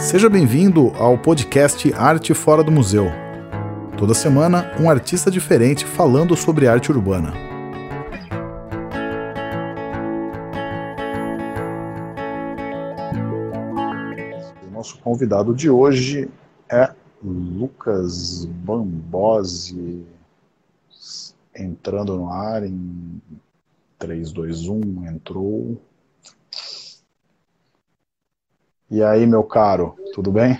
Seja bem-vindo ao podcast Arte Fora do Museu. Toda semana, um artista diferente falando sobre arte urbana. Nosso convidado de hoje é Lucas Bambosi, entrando no ar em 3, 2, 1, entrou. E aí, meu caro, tudo bem?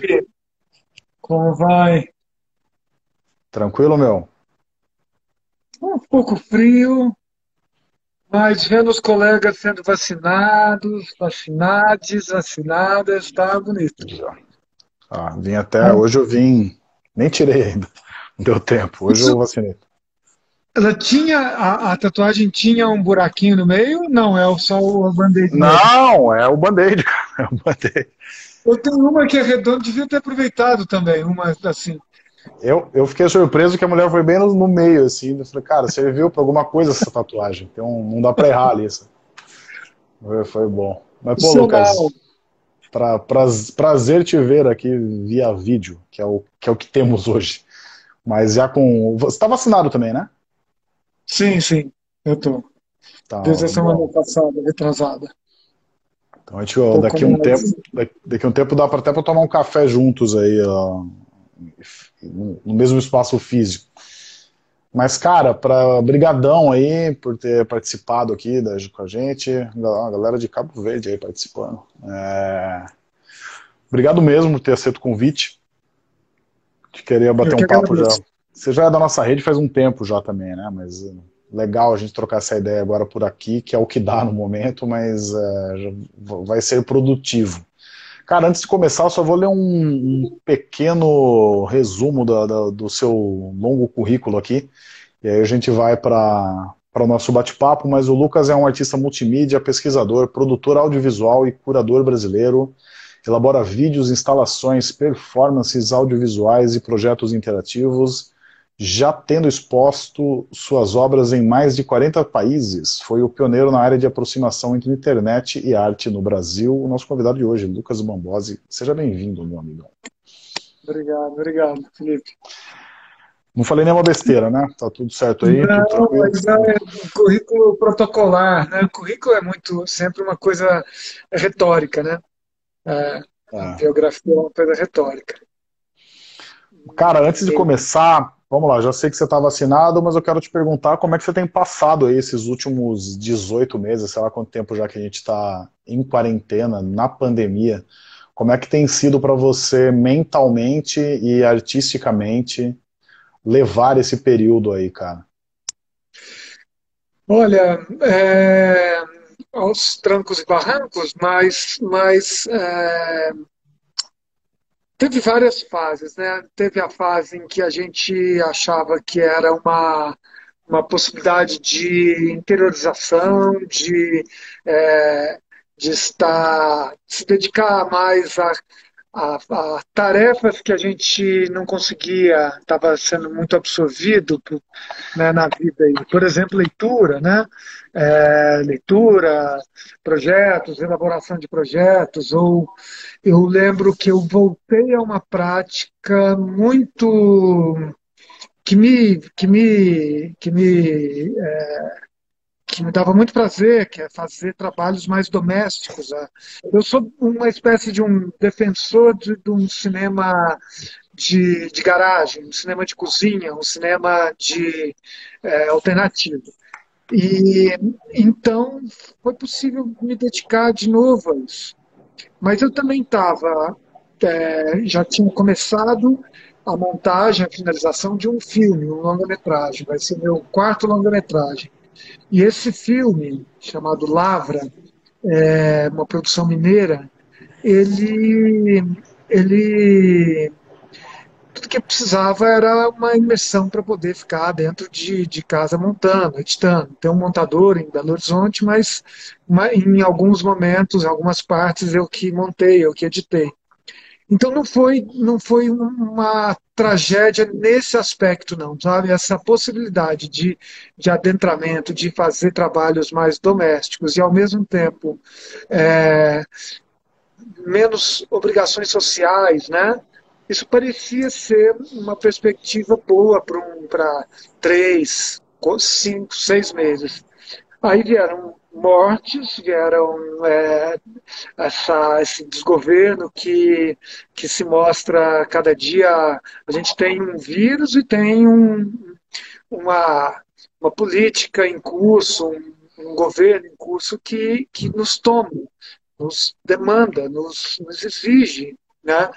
Como vai? Tranquilo, meu? Um pouco frio, mas vendo os colegas sendo vacinados, vacinados, vacinadas, está bonito. Ah, vim até, hoje eu vim, nem tirei ainda, não deu tempo, hoje eu vacinei. Ela tinha, a, a, tatuagem tinha um buraquinho no meio? Não, é só o band-aid. Não, é o band-aid, cara. É o band-aid. Eu tenho uma que é redonda, devia ter aproveitado também, uma assim. Eu, eu fiquei surpreso que a mulher foi bem no, no meio, assim. Eu falei, cara, serviu pra alguma coisa essa tatuagem. Então não dá pra errar ali. Isso. Foi, bom. Mas, pô, Lucas, pra, pra, prazer te ver aqui via vídeo, que é, o, que é o que temos hoje. Mas já com. Você tá vacinado também, né? Sim, sim, eu tô. Tá, Desde a semana passada, retrasada. Então a gente, ó, daqui um tempo, daqui um tempo dá para até para tomar um café juntos aí, ó, no mesmo espaço físico. Mas, cara, para brigadão aí por ter participado aqui da, com a gente, a galera de Cabo Verde aí participando. É... Obrigado mesmo por ter aceito o convite. De querer bater um papo já. Você já é da nossa rede faz um tempo já também, né? Mas é, legal a gente trocar essa ideia agora por aqui, que é o que dá no momento, mas é, vai ser produtivo. Cara, antes de começar, eu só vou ler um, um pequeno resumo da, da, do seu longo currículo aqui, e aí a gente vai para o nosso bate-papo, mas o Lucas é um artista multimídia, pesquisador, produtor audiovisual e curador brasileiro, elabora vídeos, instalações, performances audiovisuais e projetos interativos, já tendo exposto suas obras em mais de 40 países, foi o pioneiro na área de aproximação entre internet e arte no Brasil. O nosso convidado de hoje, Lucas Bambosi. Seja bem-vindo, meu amigão. Obrigado, obrigado, Felipe. Não falei nenhuma besteira, né? Tá tudo certo aí? Não, mas é um currículo protocolar, né? O currículo é muito, sempre uma coisa retórica, né? É, A é. biografia é uma coisa retórica. Cara, antes de começar, Vamos lá, já sei que você está vacinado, mas eu quero te perguntar como é que você tem passado aí esses últimos 18 meses, sei lá quanto tempo já que a gente está em quarentena, na pandemia. Como é que tem sido para você mentalmente e artisticamente levar esse período aí, cara? Olha, é, aos trancos e barrancos, mas, mas é, Teve várias fases, né? Teve a fase em que a gente achava que era uma, uma possibilidade de interiorização, de, é, de estar, se dedicar mais a, a, a, tarefas que a gente não conseguia, estava sendo muito absorvido por, né, na vida. Por exemplo, leitura, né? É, leitura, projetos, elaboração de projetos, ou eu lembro que eu voltei a uma prática muito que me que me que me é, me dava muito prazer, que é fazer trabalhos mais domésticos. Né? Eu sou uma espécie de um defensor de, de um cinema de, de, garagem, um cinema de cozinha, um cinema de é, alternativo. E então foi possível me dedicar de novo a isso. Mas eu também estava, é, já tinha começado a montagem, a finalização de um filme, um longa-metragem, vai ser meu quarto longa-metragem. E esse filme, chamado Lavra, é uma produção mineira, ele, ele tudo que precisava era uma imersão para poder ficar dentro de, de casa montando, editando. Tem um montador em Belo Horizonte, mas em alguns momentos, em algumas partes, eu que montei, eu que editei. Então não foi, não foi uma tragédia nesse aspecto, não, sabe? Essa possibilidade de, de adentramento, de fazer trabalhos mais domésticos e, ao mesmo tempo, é, menos obrigações sociais, né? Isso parecia ser uma perspectiva boa para um, três, cinco, seis meses. Aí vieram mortes, vieram é, essa, esse desgoverno que, que se mostra cada dia. A gente tem um vírus e tem um, uma, uma política em curso, um, um governo em curso que, que nos toma, nos demanda, nos, nos exige. Né?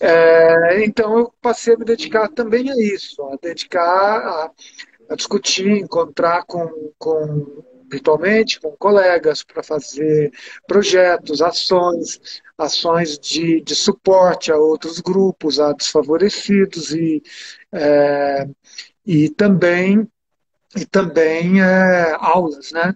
É, então eu passei a me dedicar também a isso, a dedicar a, a discutir, encontrar com, com virtualmente com colegas para fazer projetos, ações, ações de, de suporte a outros grupos, a desfavorecidos e, é, e também e também é, aulas, né?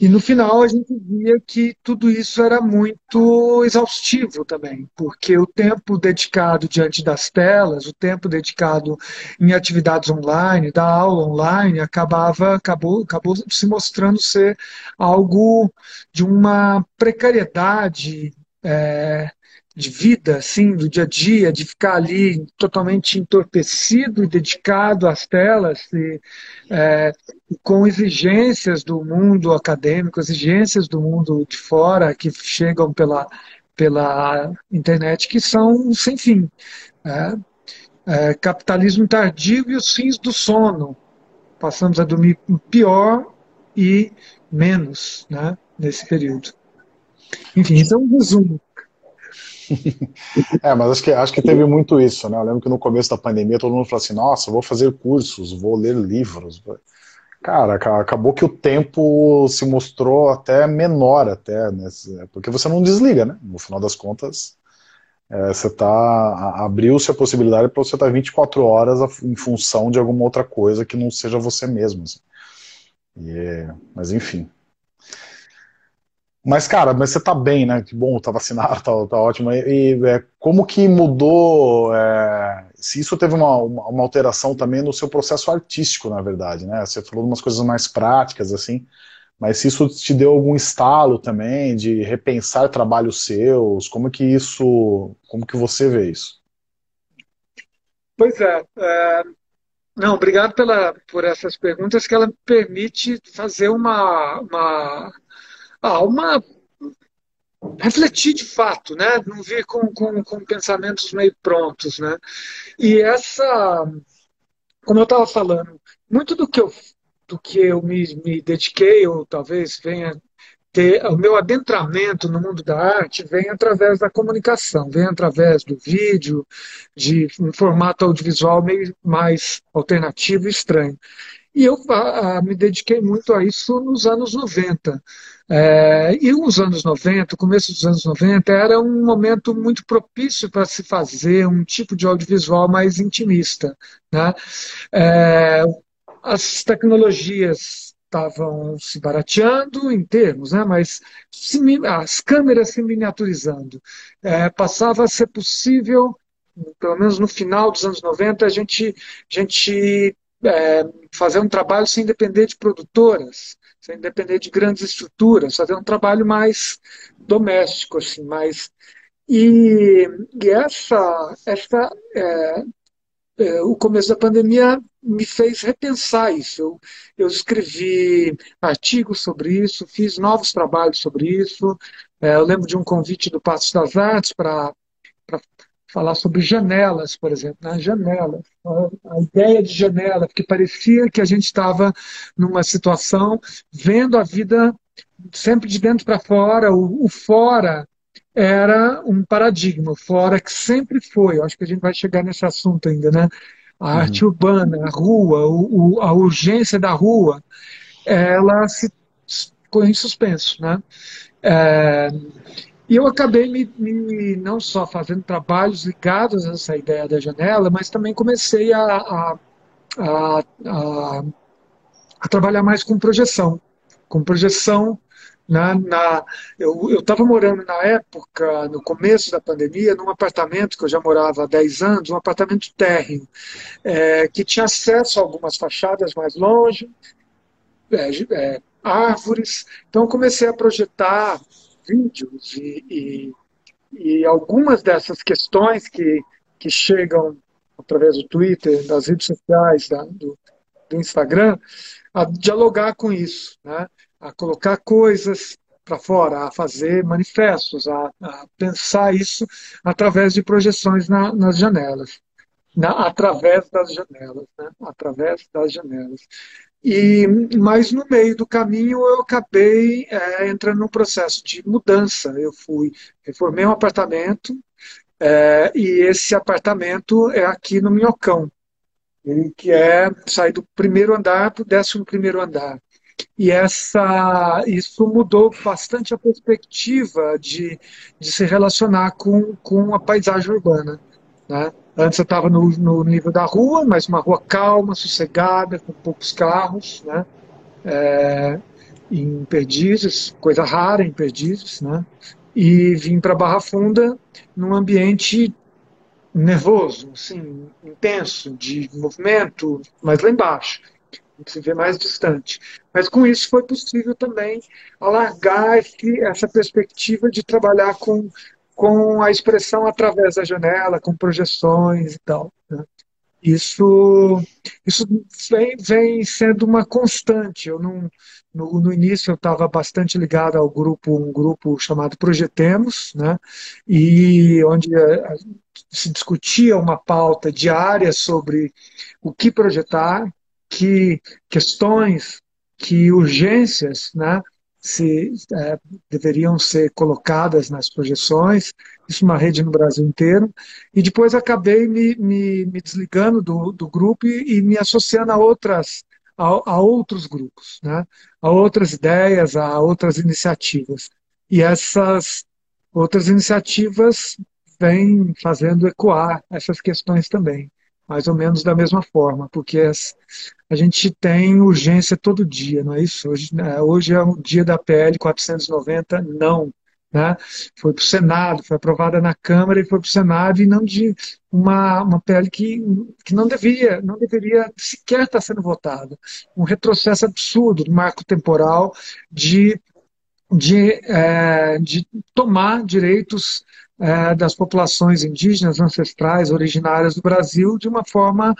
E no final a gente via que tudo isso era muito exaustivo também, porque o tempo dedicado diante das telas, o tempo dedicado em atividades online, da aula online, acabava acabou, acabou se mostrando ser algo de uma precariedade é, de vida, assim, do dia a dia, de ficar ali totalmente entorpecido e dedicado às telas, e, é, com exigências do mundo acadêmico, exigências do mundo de fora que chegam pela, pela internet, que são sem fim. É, é, capitalismo tardio e os fins do sono. Passamos a dormir pior e menos né, nesse período. Enfim, é um resumo. é, mas acho que, acho que teve muito isso, né? Eu lembro que no começo da pandemia todo mundo falou assim: nossa, vou fazer cursos, vou ler livros. Cara, acabou que o tempo se mostrou até menor, até, né? porque você não desliga, né? No final das contas, é, você tá. abriu-se a possibilidade para você estar tá 24 horas em função de alguma outra coisa que não seja você mesmo. Assim. E, mas enfim. Mas, cara, mas você tá bem, né? Que bom, tá vacinado, tá, tá ótimo. E, e é, como que mudou, é, se isso teve uma, uma, uma, alteração também no seu processo artístico, na verdade, né? Você falou umas coisas mais práticas, assim, mas se isso te deu algum estalo também de repensar trabalhos seus, como que isso, como que você vê isso? Pois é, é não, obrigado pela, por essas perguntas que ela permite fazer uma, uma ah, uma refletir de fato, né? Não vir com, com, com pensamentos meio prontos, né? E essa, como eu estava falando, muito do que eu do que eu me, me dediquei ou talvez venha ter o meu adentramento no mundo da arte vem através da comunicação, vem através do vídeo, de um formato audiovisual meio mais alternativo e estranho. E eu a, a, me dediquei muito a isso nos anos 90. É, e os anos 90, o começo dos anos 90, era um momento muito propício para se fazer um tipo de audiovisual mais intimista. Né? É, as tecnologias estavam se barateando em termos, né? mas se, as câmeras se miniaturizando. É, passava a ser possível, pelo menos no final dos anos 90, a gente, a gente é, fazer um trabalho sem depender de produtoras sem depender de grandes estruturas, fazer um trabalho mais doméstico, assim, mais e, e essa, essa é, é, o começo da pandemia me fez repensar isso. Eu, eu escrevi artigos sobre isso, fiz novos trabalhos sobre isso. É, eu lembro de um convite do Passo das Artes para falar sobre janelas, por exemplo, né? janelas, a ideia de janela, porque parecia que a gente estava numa situação vendo a vida sempre de dentro para fora, o, o, fora era um paradigma, o fora que sempre foi, eu acho que a gente vai chegar nesse assunto ainda, né? A uhum. arte urbana, a rua, o, o, a urgência da rua, ela se ficou em suspenso, né? É, e eu acabei me, me, não só fazendo trabalhos ligados a essa ideia da janela, mas também comecei a, a, a, a, a trabalhar mais com projeção. Com projeção na, na, eu estava morando na época, no começo da pandemia, num apartamento que eu já morava há 10 anos, um apartamento térreo, é, que tinha acesso a algumas fachadas mais longe, é, é, árvores. Então, comecei a projetar vídeos e, e e algumas dessas questões que, que chegam através do Twitter, das redes sociais, da, do, do Instagram, a dialogar com isso, né? a colocar coisas para fora, a fazer manifestos, a, a, pensar isso através de projeções na, nas janelas, na, através das janelas, né? através das janelas. E, mas no meio do caminho eu acabei é, entrando num processo de mudança. Eu fui, reformei um apartamento é, e esse apartamento é aqui no Minhocão, que é sair do primeiro andar para o décimo primeiro andar. E essa, isso mudou bastante a perspectiva de, de se relacionar com, com a paisagem urbana. Né? Antes eu estava no, no nível da rua, mas uma rua calma, sossegada, com poucos carros, né? É, em Perdizes, coisa rara em Perdizes, né? E vim para Barra Funda num ambiente nervoso, assim, intenso, de movimento, mas lá embaixo, se vê mais distante. Mas com isso foi possível também alargar esse, essa perspectiva de trabalhar com com a expressão através da janela, com projeções e tal. Né? Isso, isso vem, vem sendo uma constante. Eu não, no, no início eu estava bastante ligado ao grupo, um grupo chamado Projetemos, né? e onde a, eh, a, se discutia uma pauta diária sobre o que projetar, que questões, que urgências, né? Se é, deveriam ser colocadas nas projeções, isso uma rede no Brasil inteiro, e depois acabei me, me, me desligando do, do grupo e, e, me associando a outras a, a, outros grupos, né? a outras ideias, a outras iniciativas. E essas outras iniciativas vêm fazendo ecoar essas questões também mais ou menos da mesma forma, porque a gente tem urgência todo dia, não é isso? Hoje, né, hoje é o dia da PL 490, não. Né? Foi para o Senado, foi aprovada na Câmara e foi para o Senado, e não de uma, uma PL que, que não devia, não deveria sequer estar sendo votada. Um retrocesso absurdo do marco temporal de, de, é, de tomar direitos é, das populações indígenas, ancestrais, originárias do Brasil de uma forma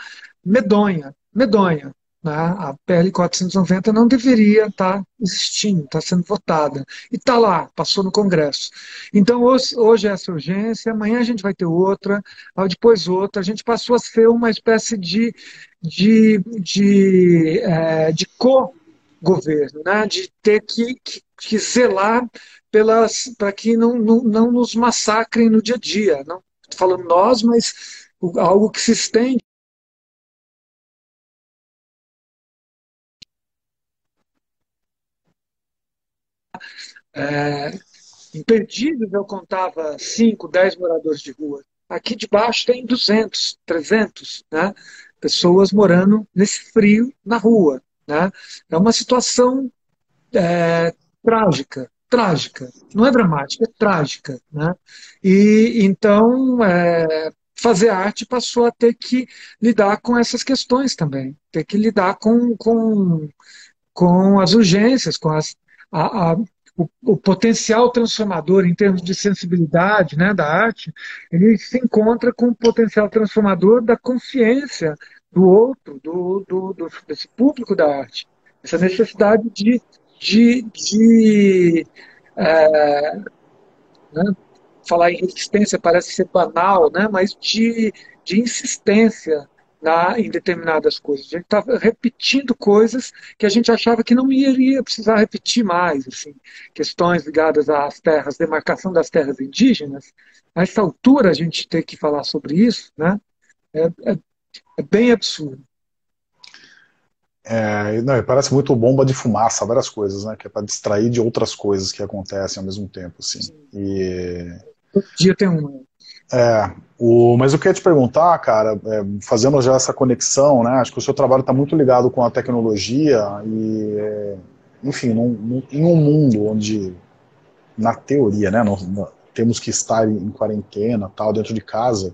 medonha, medonha. Né? A PL 490 não deveria estar existindo, está sendo votada. E está lá, passou no Congresso. Então, hoje, hoje é essa urgência, amanhã a gente vai ter outra, depois outra. A gente passou a ser uma espécie de, de, de, é, de co-governo, né? de ter que, que, que zelar para que não, não, não, nos massacrem no dia a dia. Não falando nós, mas algo que se estende. É, em eu contava 5, 10 moradores de rua. Aqui debaixo tem 200, 300 né? pessoas morando nesse frio na rua. Né? É uma situação é, trágica trágica. Não é dramática, é trágica. Né? E então é, fazer arte passou a ter que lidar com essas questões também, ter que lidar com, com, com as urgências, com as, a, a, o, o, potencial transformador em termos de sensibilidade né, da arte, ele se encontra com o potencial transformador da consciência do outro, do, do, do desse público da arte. Essa necessidade de de, de é, né, falar em resistência parece ser banal, né, mas de, de insistência na, em determinadas coisas. A gente estava repetindo coisas que a gente achava que não iria precisar repetir mais. Assim. Questões ligadas às terras, demarcação das terras indígenas. A essa altura a gente ter que falar sobre isso né, é, é, é bem absurdo. É, não, parece muito bomba de fumaça, várias coisas, né? Que é para distrair de outras coisas que acontecem ao mesmo tempo, assim. E... Todo dia tem um. É, o, mas eu queria te perguntar, cara, é, fazendo já essa conexão, né? Acho que o seu trabalho está muito ligado com a tecnologia e, é, enfim, num, num, em um mundo onde, na teoria, né, nós, nós temos que estar em quarentena, tal, dentro de casa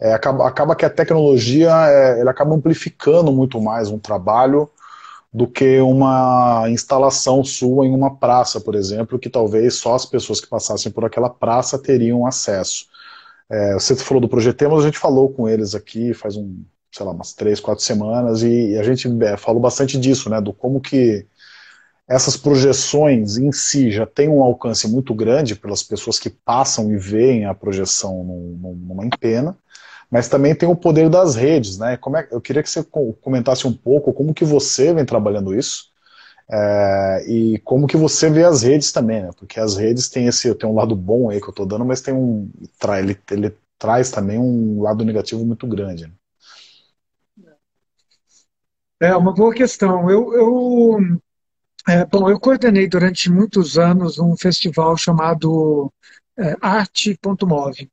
é, acaba, acaba que a tecnologia é, ela acaba amplificando muito mais um trabalho do que uma instalação sua em uma praça, por exemplo, que talvez só as pessoas que passassem por aquela praça teriam acesso. É, você falou do Projetemos, a gente falou com eles aqui faz um, sei lá, umas três, quatro semanas, e, a gente é, falou bastante disso, né, do como que essas projeções em si já têm um alcance muito grande pelas pessoas que passam e veem a projeção numa empena, mas também tem o poder das redes, né? Como é, eu queria que você comentasse um pouco como que você vem trabalhando isso é, e como que você vê as redes também, né? Porque as redes têm esse tem um lado bom aí que eu estou dando, mas tem um ele, ele traz também um lado negativo muito grande. Né? É uma boa questão. Eu, eu é, bom, eu coordenei durante muitos anos um festival chamado é, Arte.move.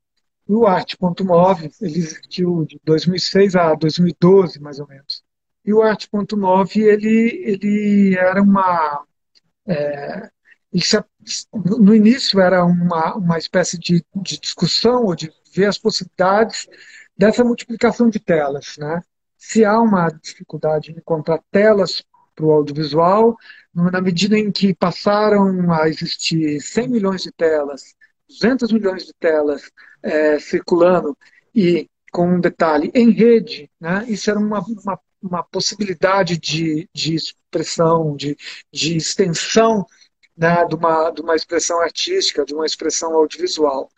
O Arte.move, ele existiu de 2006 a 2012, mais ou menos. E o Arte.move, ele, ele era uma... É, no início era uma, uma espécie de, de discussão ou de ver as possibilidades dessa multiplicação de telas. Né? Se há uma dificuldade em encontrar telas para o audiovisual, na medida em que passaram a existir 100 milhões de telas, 200 milhões de telas é, circulando e com um detalhe em rede, né, isso era uma, uma, uma possibilidade de, de expressão, de, de extensão né, de, uma, de uma expressão artística, de uma expressão audiovisual.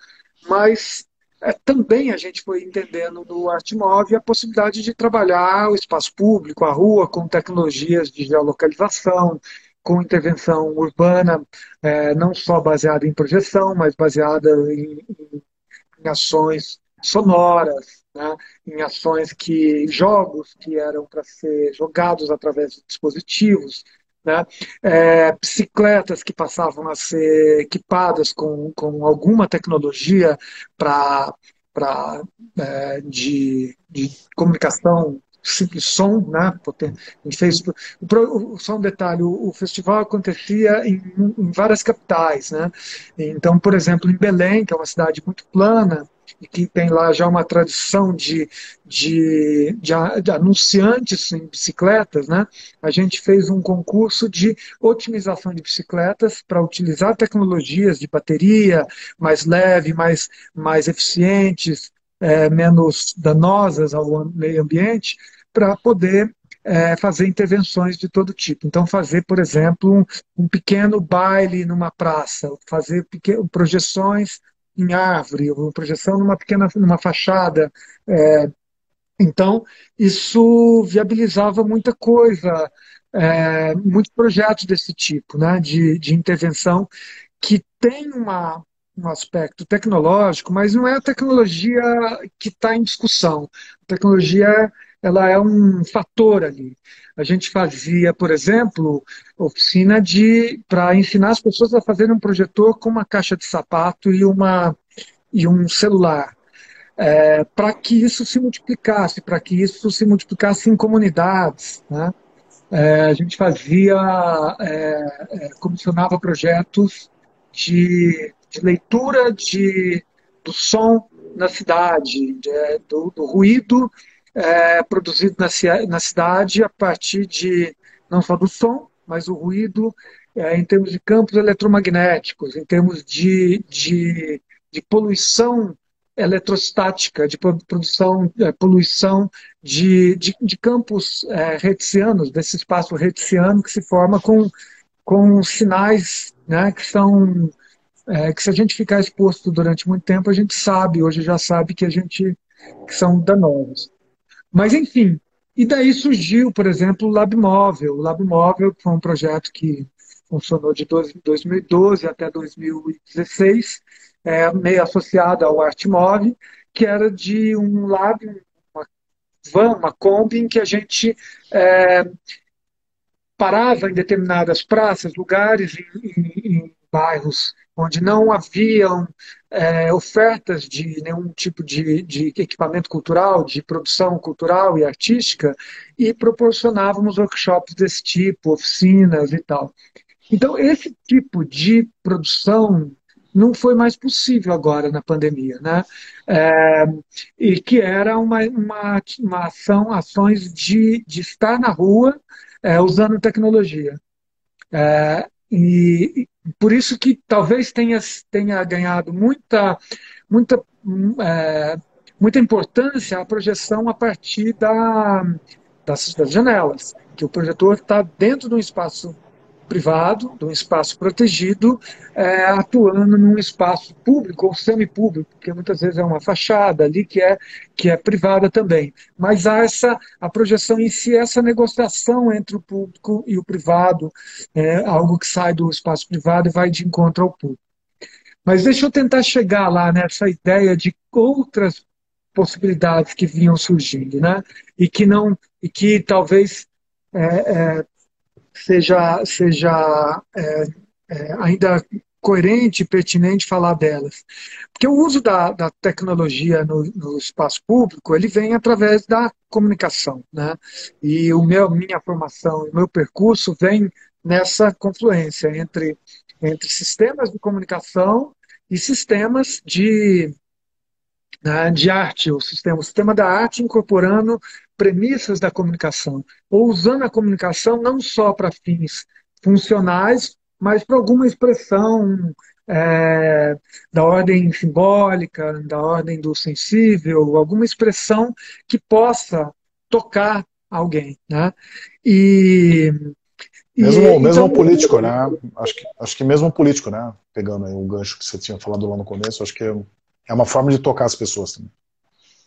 Mas é, também a gente foi entendendo no Artmove a possibilidade de trabalhar o espaço público, a rua, com tecnologias de geolocalização, com intervenção urbana, é, não só baseada em projeção, mas baseada em, em, em ações sonoras, né, em ações que jogos que eram para ser jogados através de dispositivos, né, é, bicicletas que passavam a ser equipadas com, com alguma tecnologia para é, de, de comunicação simples som, né? A gente fez só um detalhe, o festival acontecia em, em, várias capitais, né? Então, por exemplo, em Belém, que é uma cidade muito plana e que tem lá já uma tradição de, de, de, de anunciantes em bicicletas, né? A gente fez um concurso de otimização de bicicletas para utilizar tecnologias de bateria mais leve, mais, mais eficientes, é, menos danosas ao meio ambiente, para poder é, fazer intervenções de todo tipo. Então, fazer, por exemplo, um, um pequeno baile numa praça, fazer pequeno, projeções em árvore, uma projeção numa pequena numa fachada. É, então, isso viabilizava muita coisa, é, muitos projetos desse tipo, né, de, de intervenção, que tem uma, um aspecto tecnológico, mas não é a tecnologia que está em discussão. A tecnologia ela é um fator ali. A gente fazia, por exemplo, oficina de para ensinar as pessoas a fazerem um projetor com uma caixa de sapato e uma e um celular. É, para que isso se multiplicasse, para que isso se multiplicasse em comunidades. Né? É, a gente fazia, é, é comissionava projetos de, de leitura de, do som na cidade, de, do, do ruído é, produzido na, na, cidade a partir de não só do som, mas o ruído é, em termos de campos eletromagnéticos, em termos de, de, de poluição eletrostática, de produção, é, poluição de, de, de campos é, hertzianos, desse espaço hertziano que se forma com, com sinais né, que são é, que se a gente ficar exposto durante muito tempo, a gente sabe, hoje já sabe que a gente que são danosos. Mas, enfim, e daí surgiu, por exemplo, o LabMóvel. O LabMóvel foi um projeto que funcionou de 2012 até 2016, é, meio associado ao Artmove, que era de um lab, uma van, uma Kombi, em que a gente é, parava em determinadas praças, lugares, em, em bairros onde não haviam é, ofertas de nenhum tipo de, de, equipamento cultural, de produção cultural e artística, e proporcionávamos workshops desse tipo, oficinas e tal. Então, esse tipo de produção não foi mais possível agora na pandemia, né? É, e que era uma, uma, uma ação, ações de, de estar na rua, é, usando tecnologia. É, e, por isso que talvez tenha, tenha ganhado muita, muita, é, muita importância a projeção a partir da, das, das janelas, que o projetor está dentro de um espaço privado, de um espaço protegido, é, atuando num espaço público ou semipúblico, porque muitas vezes é uma fachada ali que é, que é privada também. Mas há essa, a projeção em si, essa negociação entre o público e o privado, é algo que sai do espaço privado e vai de encontro ao público. Mas deixa eu tentar chegar lá nessa ideia de outras possibilidades que vinham surgindo, né? E que não, e que talvez é, é, seja, seja é, é, ainda coerente e pertinente falar delas. Porque o uso da, da tecnologia no, no, espaço público, ele vem através da comunicação, né? E o meu, minha formação, o meu percurso vem nessa confluência entre, entre sistemas de comunicação e sistemas de, né, de arte, o sistema, o sistema da arte incorporando premissas da comunicação, ou usando a comunicação não só para fins funcionais, mas para alguma expressão é, da ordem simbólica, da ordem do sensível, alguma expressão que possa tocar alguém. Né? E, mesmo, e, mesmo então, político, né? Acho que, acho que mesmo político, né? Pegando o gancho que você tinha falado lá no começo, acho que é, é uma forma de tocar as pessoas também.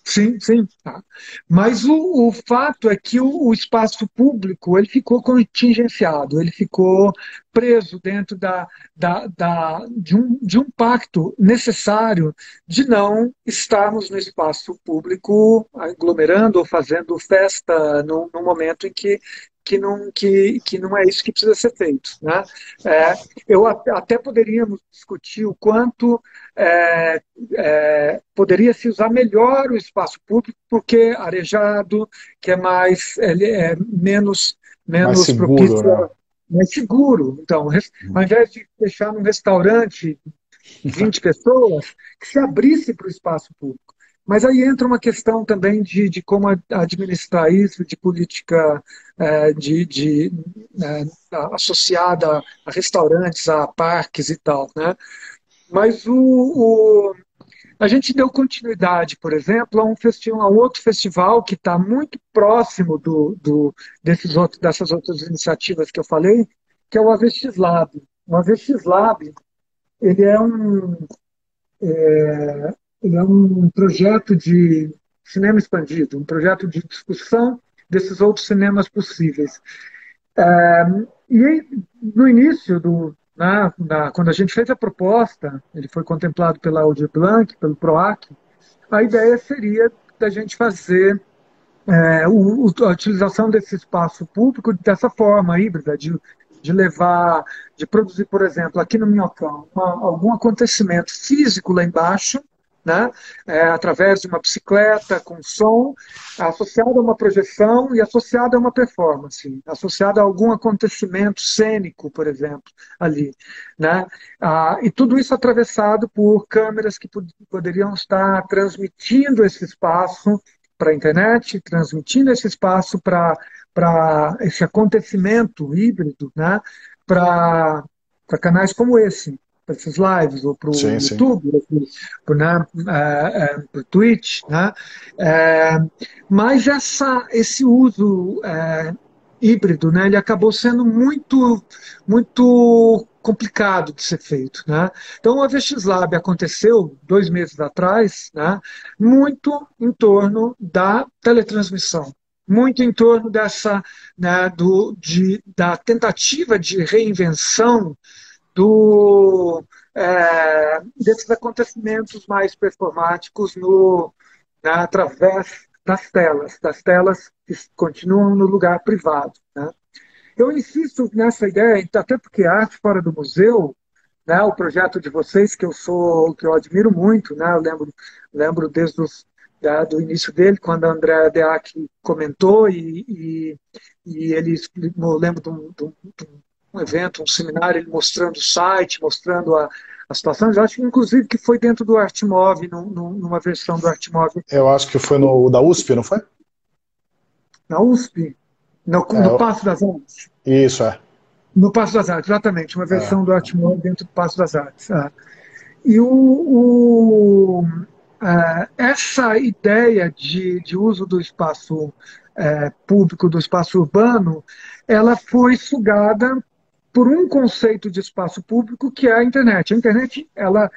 Sim, sim. Tá. Mas o, o, fato é que o, o, espaço público ele ficou contingenciado, ele ficou preso dentro da, da, da, de, um, de um pacto necessário de não estarmos no espaço público aglomerando ou fazendo festa no, no momento em que que não, que, que não é isso que precisa ser feito. Né? É, eu até poderíamos discutir o quanto é, é, poderia se usar melhor o espaço público, porque arejado, que é mais é, é menos, menos seguro, propício, né? mais seguro. Então, ao invés de deixar num restaurante 20 pessoas, que se abrisse para o espaço público. Mas aí entra uma questão também de, de como administrar isso, de política é, de, de é, associada a restaurantes, a parques e tal. Né? Mas o, o a gente deu continuidade, por exemplo, a um festival, a outro festival que está muito próximo do, do, desses outros, dessas outras iniciativas que eu falei, que é o AVX Lab. O AVX Lab ele é um, é, é um projeto de cinema expandido, um projeto de discussão desses outros cinemas possíveis. É, e no início do, na, na, quando a gente fez a proposta, ele foi contemplado pela Audio Blanc, pelo PROAC, a ideia seria da gente fazer é, o, a utilização desse espaço público dessa forma híbrida, de, de levar, de produzir, por exemplo, aqui no Minhocão, uma, algum acontecimento físico lá embaixo, né? É, através de uma bicicleta com som, associado a uma projeção e associado a uma performance, associado a algum acontecimento cênico, por exemplo, ali. Né? Ah, e tudo isso atravessado por câmeras que pod poderiam estar transmitindo esse espaço para a internet, transmitindo esse espaço para esse acontecimento híbrido, né? para canais como esse para esses lives, ou para o YouTube, para né, é, é, o Twitch. Né? É, mas essa, esse uso híbrido, né, ele acabou sendo muito, muito complicado de ser feito. Né? Então, a VX Lab aconteceu dois meses atrás, né, muito em torno da teletransmissão muito em torno dessa né, do, de, da tentativa de reinvenção do, é, desses acontecimentos mais performáticos no, né, através das telas, das telas que continuam no lugar privado. Né? Eu insisto nessa ideia, até porque arte fora do museu, né, o projeto de vocês que eu sou, que eu admiro muito, né, eu lembro, lembro desde os, do início dele, quando a André Deac comentou e, e, e ele, eu lembro de um, de um, um evento, um seminário, ele mostrando o site, mostrando a, a situação. Eu acho que, inclusive, que foi dentro do Artmov, numa versão do Artmov. Eu acho que foi no da USP, não foi? Na USP? No, é, no Passo das Artes. Isso, é. No Passo das Artes, exatamente. Uma versão é. do Artmore dentro do Passo das Artes. É. E o, o é, essa ideia de, de uso do espaço é, público, do espaço urbano, ela foi sugada por um conceito de espaço público que é a internet. A internet, ela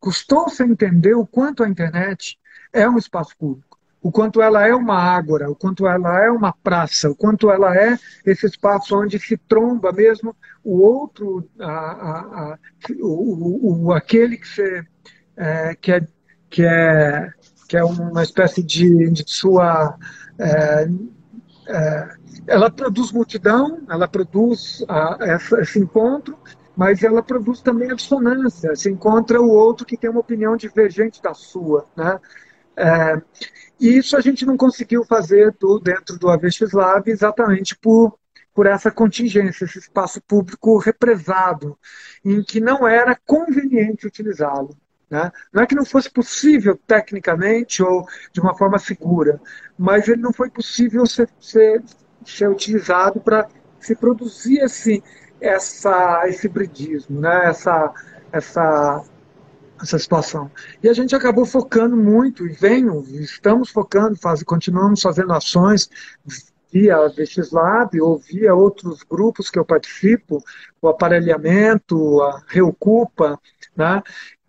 custou-se entender o quanto a internet é um espaço público, o quanto ela é uma ágora, o quanto ela é uma praça, o quanto ela é esse espaço onde se tromba mesmo o outro, a, a, a, o, o, aquele que, você, é, que, é, que, é, que é uma espécie de, de sua. É, ela produz multidão, ela produz essa, esse encontro, mas ela produz também a dissonância. Se encontra o outro que tem uma opinião divergente da sua. Né? É, e isso a gente não conseguiu fazer do, dentro do Avestes Lab exatamente por, por essa contingência, esse espaço público represado, em que não era conveniente utilizá-lo. Né? Não é que não fosse possível tecnicamente ou de uma forma segura, mas ele não foi possível ser, ser, ser utilizado para se produzir esse, essa, esse hibridismo, né? essa, essa, essa situação. E a gente acabou focando muito, e venho, estamos focando, faz, continuamos fazendo ações via VX Lab ou via outros grupos que eu participo, o aparelhamento, a Reocupa, né?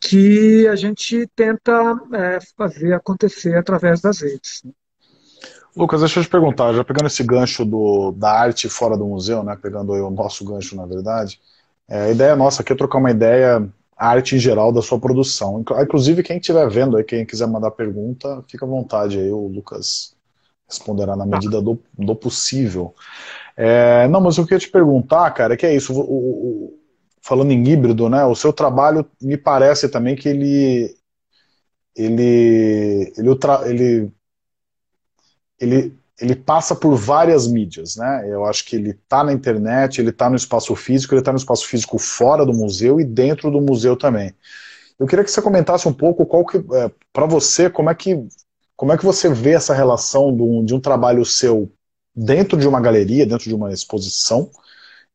Que a gente tenta é, fazer acontecer através das redes. Lucas, deixa eu te perguntar, já pegando esse gancho do, da arte fora do museu, né, pegando o nosso gancho na verdade, é, a ideia nossa aqui é trocar uma ideia, arte em geral da sua produção. Inclusive, quem estiver vendo aí, quem quiser mandar pergunta, fica à vontade aí, o Lucas responderá na medida do, do possível. É, não, mas eu queria te perguntar, cara, é que é isso, o, o, falando em híbrido, né, o seu trabalho me parece também que ele ele ele, ele ele, ele passa por várias mídias, né? Eu acho que ele está na internet, ele está no espaço físico, ele está no espaço físico fora do museu e dentro do museu também. Eu queria que você comentasse um pouco qual que, é, para você, como é que como é que você vê essa relação de um, de um trabalho seu dentro de uma galeria, dentro de uma exposição,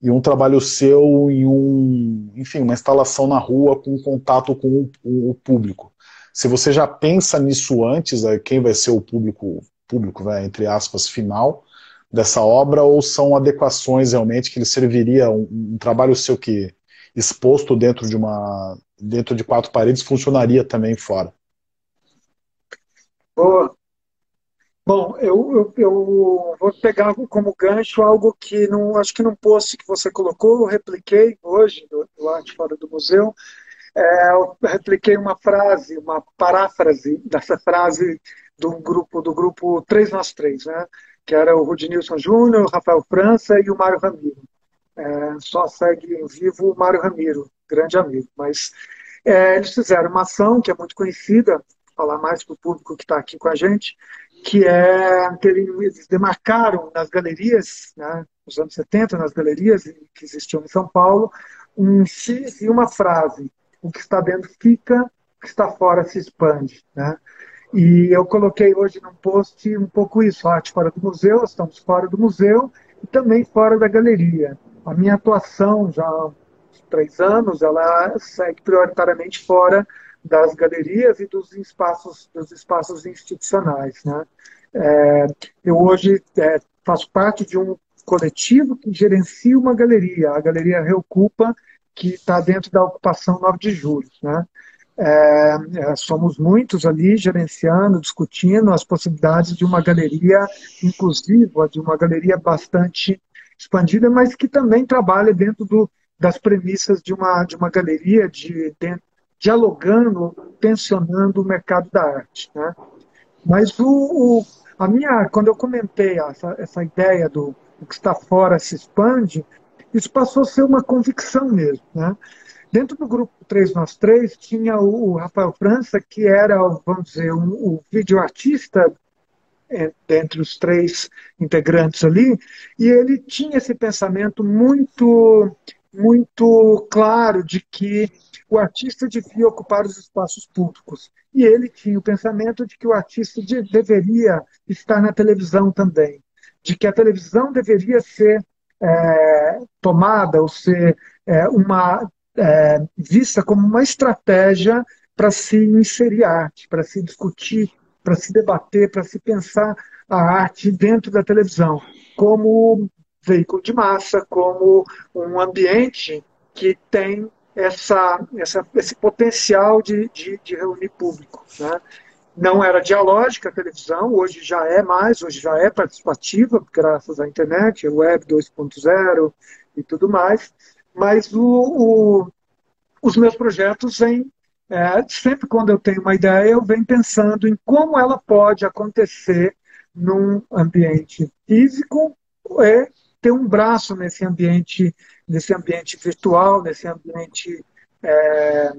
e um trabalho seu em um, enfim, uma instalação na rua com contato com o, o público. Se você já pensa nisso antes, quem vai ser o público público, vai, entre aspas, final dessa obra, ou são adequações realmente que ele serviria um, um trabalho seu que exposto dentro de uma dentro de quatro paredes funcionaria também fora? Boa. Bom, eu, eu, eu, vou pegar como gancho algo que não acho que num post que você colocou, eu repliquei hoje do Arte Fora do Museu. É, eu repliquei uma frase, uma paráfrase dessa frase do grupo do grupo 3 nós três, né? que era o Rudinilson Júnior, o Rafael França e o Mário Ramiro. É, só segue em vivo o Mário Ramiro, grande amigo. Mas é, eles fizeram uma ação que é muito conhecida, falar mais para o público que está aqui com a gente, que é que eles demarcaram nas galerias, né, nos anos 70, nas galerias que existiam em São Paulo, um X e uma frase. O que está dentro fica, o que está fora se expande. Né? E eu coloquei hoje num post um pouco isso, arte fora do museu, estamos fora do museu e também fora da galeria. A minha atuação já há três anos, ela segue prioritariamente fora das galerias e dos espaços, dos espaços institucionais. Né? É, eu hoje é, faço parte de um coletivo que gerencia uma galeria, a Galeria Reocupa, que está dentro da ocupação 9 de julho. Né? É, é, somos muitos ali gerenciando, discutindo as possibilidades de uma galeria inclusiva, de uma galeria bastante expandida, mas que também trabalha dentro do, das premissas de uma, de uma galeria, de, de, dialogando, tensionando o mercado da arte. Né? Mas o, o, a minha, quando eu comentei essa, essa ideia do o que está fora se expande, isso passou a ser uma convicção mesmo. Né? Dentro do grupo 3 Nós Três, tinha o, Rafael França, que era, vamos dizer, um, o videoartista entre os três integrantes ali, e ele tinha esse pensamento muito, muito claro de que o artista devia ocupar os espaços públicos. E ele tinha o pensamento de que o artista de, deveria estar na televisão também. de que a televisão deveria ser é, tomada ou ser é, uma é, vista como uma estratégia para se inserir arte, para se discutir, para se debater, para se pensar a arte dentro da televisão, como veículo de massa, como um ambiente que tem essa, essa, esse potencial de, de, de reunir público. Né? Não era dialógica a televisão, hoje já é mais, hoje já é participativa, graças à internet, web 2.0 e tudo mais, mas o, o, os meus projetos vêm, é, sempre quando eu tenho uma ideia, eu venho pensando em como ela pode acontecer num ambiente físico e ter um braço nesse ambiente, nesse ambiente virtual, nesse ambiente é,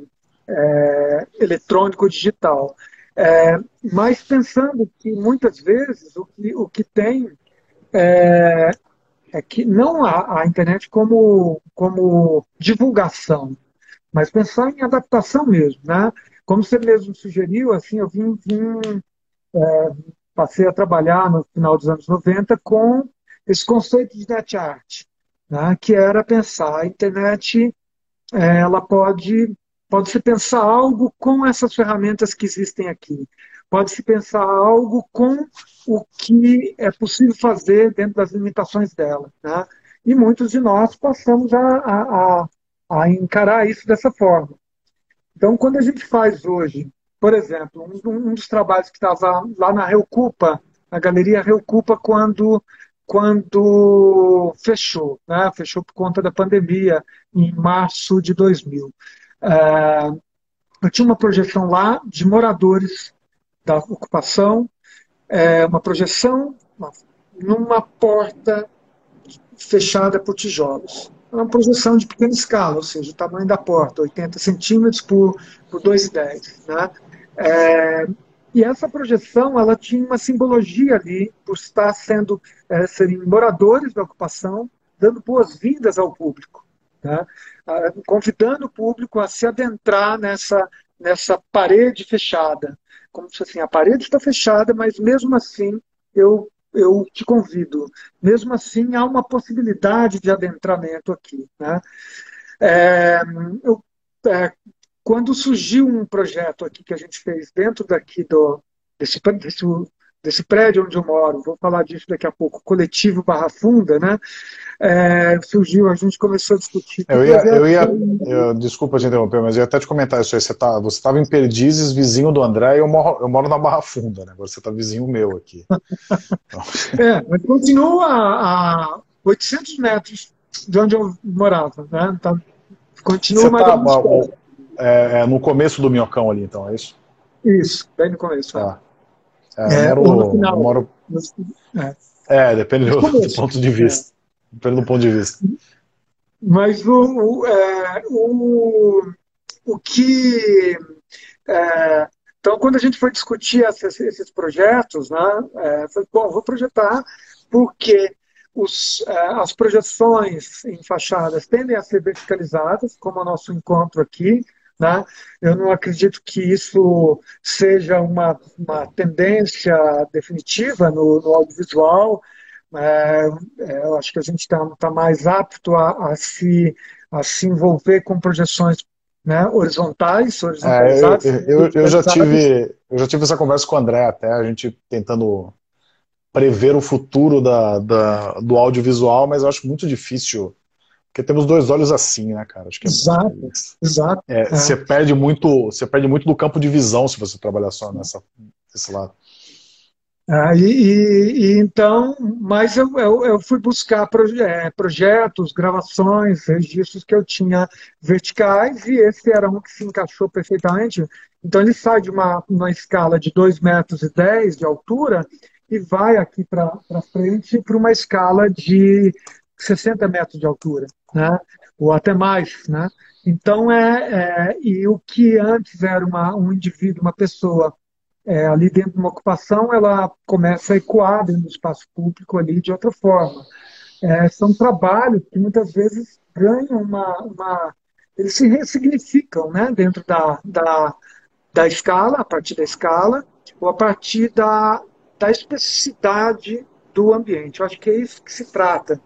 é, eletrônico digital. É, mas pensando que muitas vezes o que, o que tem é, é que não a, a internet como, como divulgação, mas pensar em adaptação mesmo, né? Como você mesmo sugeriu, assim, eu vim, vim é, passei a trabalhar no final dos anos 90 com esse conceito de net art, né? que era pensar a internet, é, ela pode pode-se pensar algo com essas ferramentas que existem aqui, pode-se pensar algo com o que é possível fazer dentro das limitações dela, né? E muitos de nós passamos a, a, a a encarar isso dessa forma. Então, quando a gente faz hoje, por exemplo, um, um dos trabalhos que estava lá na Reocupa, na Galeria Reocupa, quando, quando fechou, né? fechou por conta da pandemia, em março de 2000. É, eu tinha uma projeção lá de moradores da ocupação, é, uma projeção uma, numa porta fechada por tijolos uma projeção de pequena escala, ou seja, o tamanho da porta, 80 centímetros por, por 2,10. Né? É, e essa projeção ela tinha uma simbologia ali, por estar sendo é, serem moradores da ocupação, dando boas-vindas ao público, né? convidando o público a se adentrar nessa, nessa parede fechada. Como se assim, a parede está fechada, mas mesmo assim eu eu te convido. Mesmo assim, há uma possibilidade de adentramento aqui. Né? É, eu, é, quando surgiu um projeto aqui que a gente fez dentro daqui do, desse, desse, desse prédio onde eu moro, vou falar disso daqui a pouco, coletivo Barra Funda, né? É, surgiu, a gente começou a discutir. Eu ia, eu ia eu, desculpa te interromper, mas eu ia até te comentar isso aí. Você tá, estava em Perdizes, vizinho do André, e eu moro, eu moro na Barra Funda, né? Agora você está vizinho meu aqui. Então... é, mas continua a, a 800 metros de onde eu morava, né? Tá, continua mais tá, é, é, no começo do Minhocão ali, então, é isso? Isso, bem no começo. Tá. É, é, moro, no final. Moro... É. é, depende do, do, ponto de vista. É. Depende do ponto de vista. Mas o, o, é, o, que. É, então, quando a gente foi discutir esses, projetos, né, é, foi, bom, vou projetar porque os, é, as projeções em fachadas tendem a ser verticalizadas, como o nosso encontro aqui, né? Eu não acredito que isso seja uma, uma tendência definitiva no, no audiovisual. É, é, eu acho que a gente está tá mais apto a, a, se, a se envolver com projeções né, horizontais. É, eu, eu, eu, já tive, eu já tive essa conversa com o André até, a gente tentando prever o futuro da, da, do audiovisual, mas eu acho muito difícil porque temos dois olhos assim, né, cara? Acho que é exato, muito... exato. É, é. Você perde muito, você perde muito do campo de visão se você trabalhar só nessa nesse lado. Ah, e, e, então, mas eu, eu, eu fui buscar proje é, projetos, gravações, registros que eu tinha verticais e esse era um que se encaixou perfeitamente. Então ele sai de uma, uma escala de 2 metros e 10 de altura e vai aqui para frente para uma escala de 60 metros de altura né? ou até mais. Né? Então, é, é, e o que antes era uma, um indivíduo, uma pessoa é, ali dentro de uma ocupação, ela começa a ecoar dentro do espaço público ali de outra forma. É, são trabalhos que muitas vezes ganham uma, uma eles se ressignificam né, dentro da, da, da escala, a partir da escala, ou a partir da, da especificidade do ambiente. Eu acho que é isso que se trata.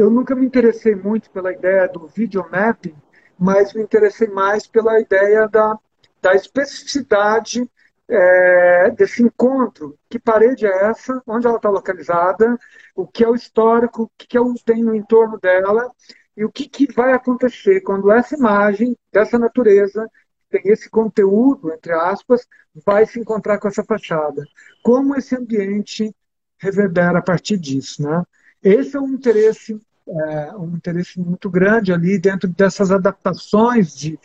Eu nunca me interessei muito pela ideia do videomapping, mas me interessei mais pela ideia da, da especificidade é, desse encontro. Que parede é essa? Onde ela está localizada? O que é o histórico? O que, eu tenho no entorno dela? E o que, que vai acontecer quando essa imagem dessa natureza tem esse conteúdo, entre aspas, vai se encontrar com essa fachada. Como esse ambiente reverbera a partir disso, né? Esse é um interesse, é, um interesse muito grande ali dentro dessas adaptações de,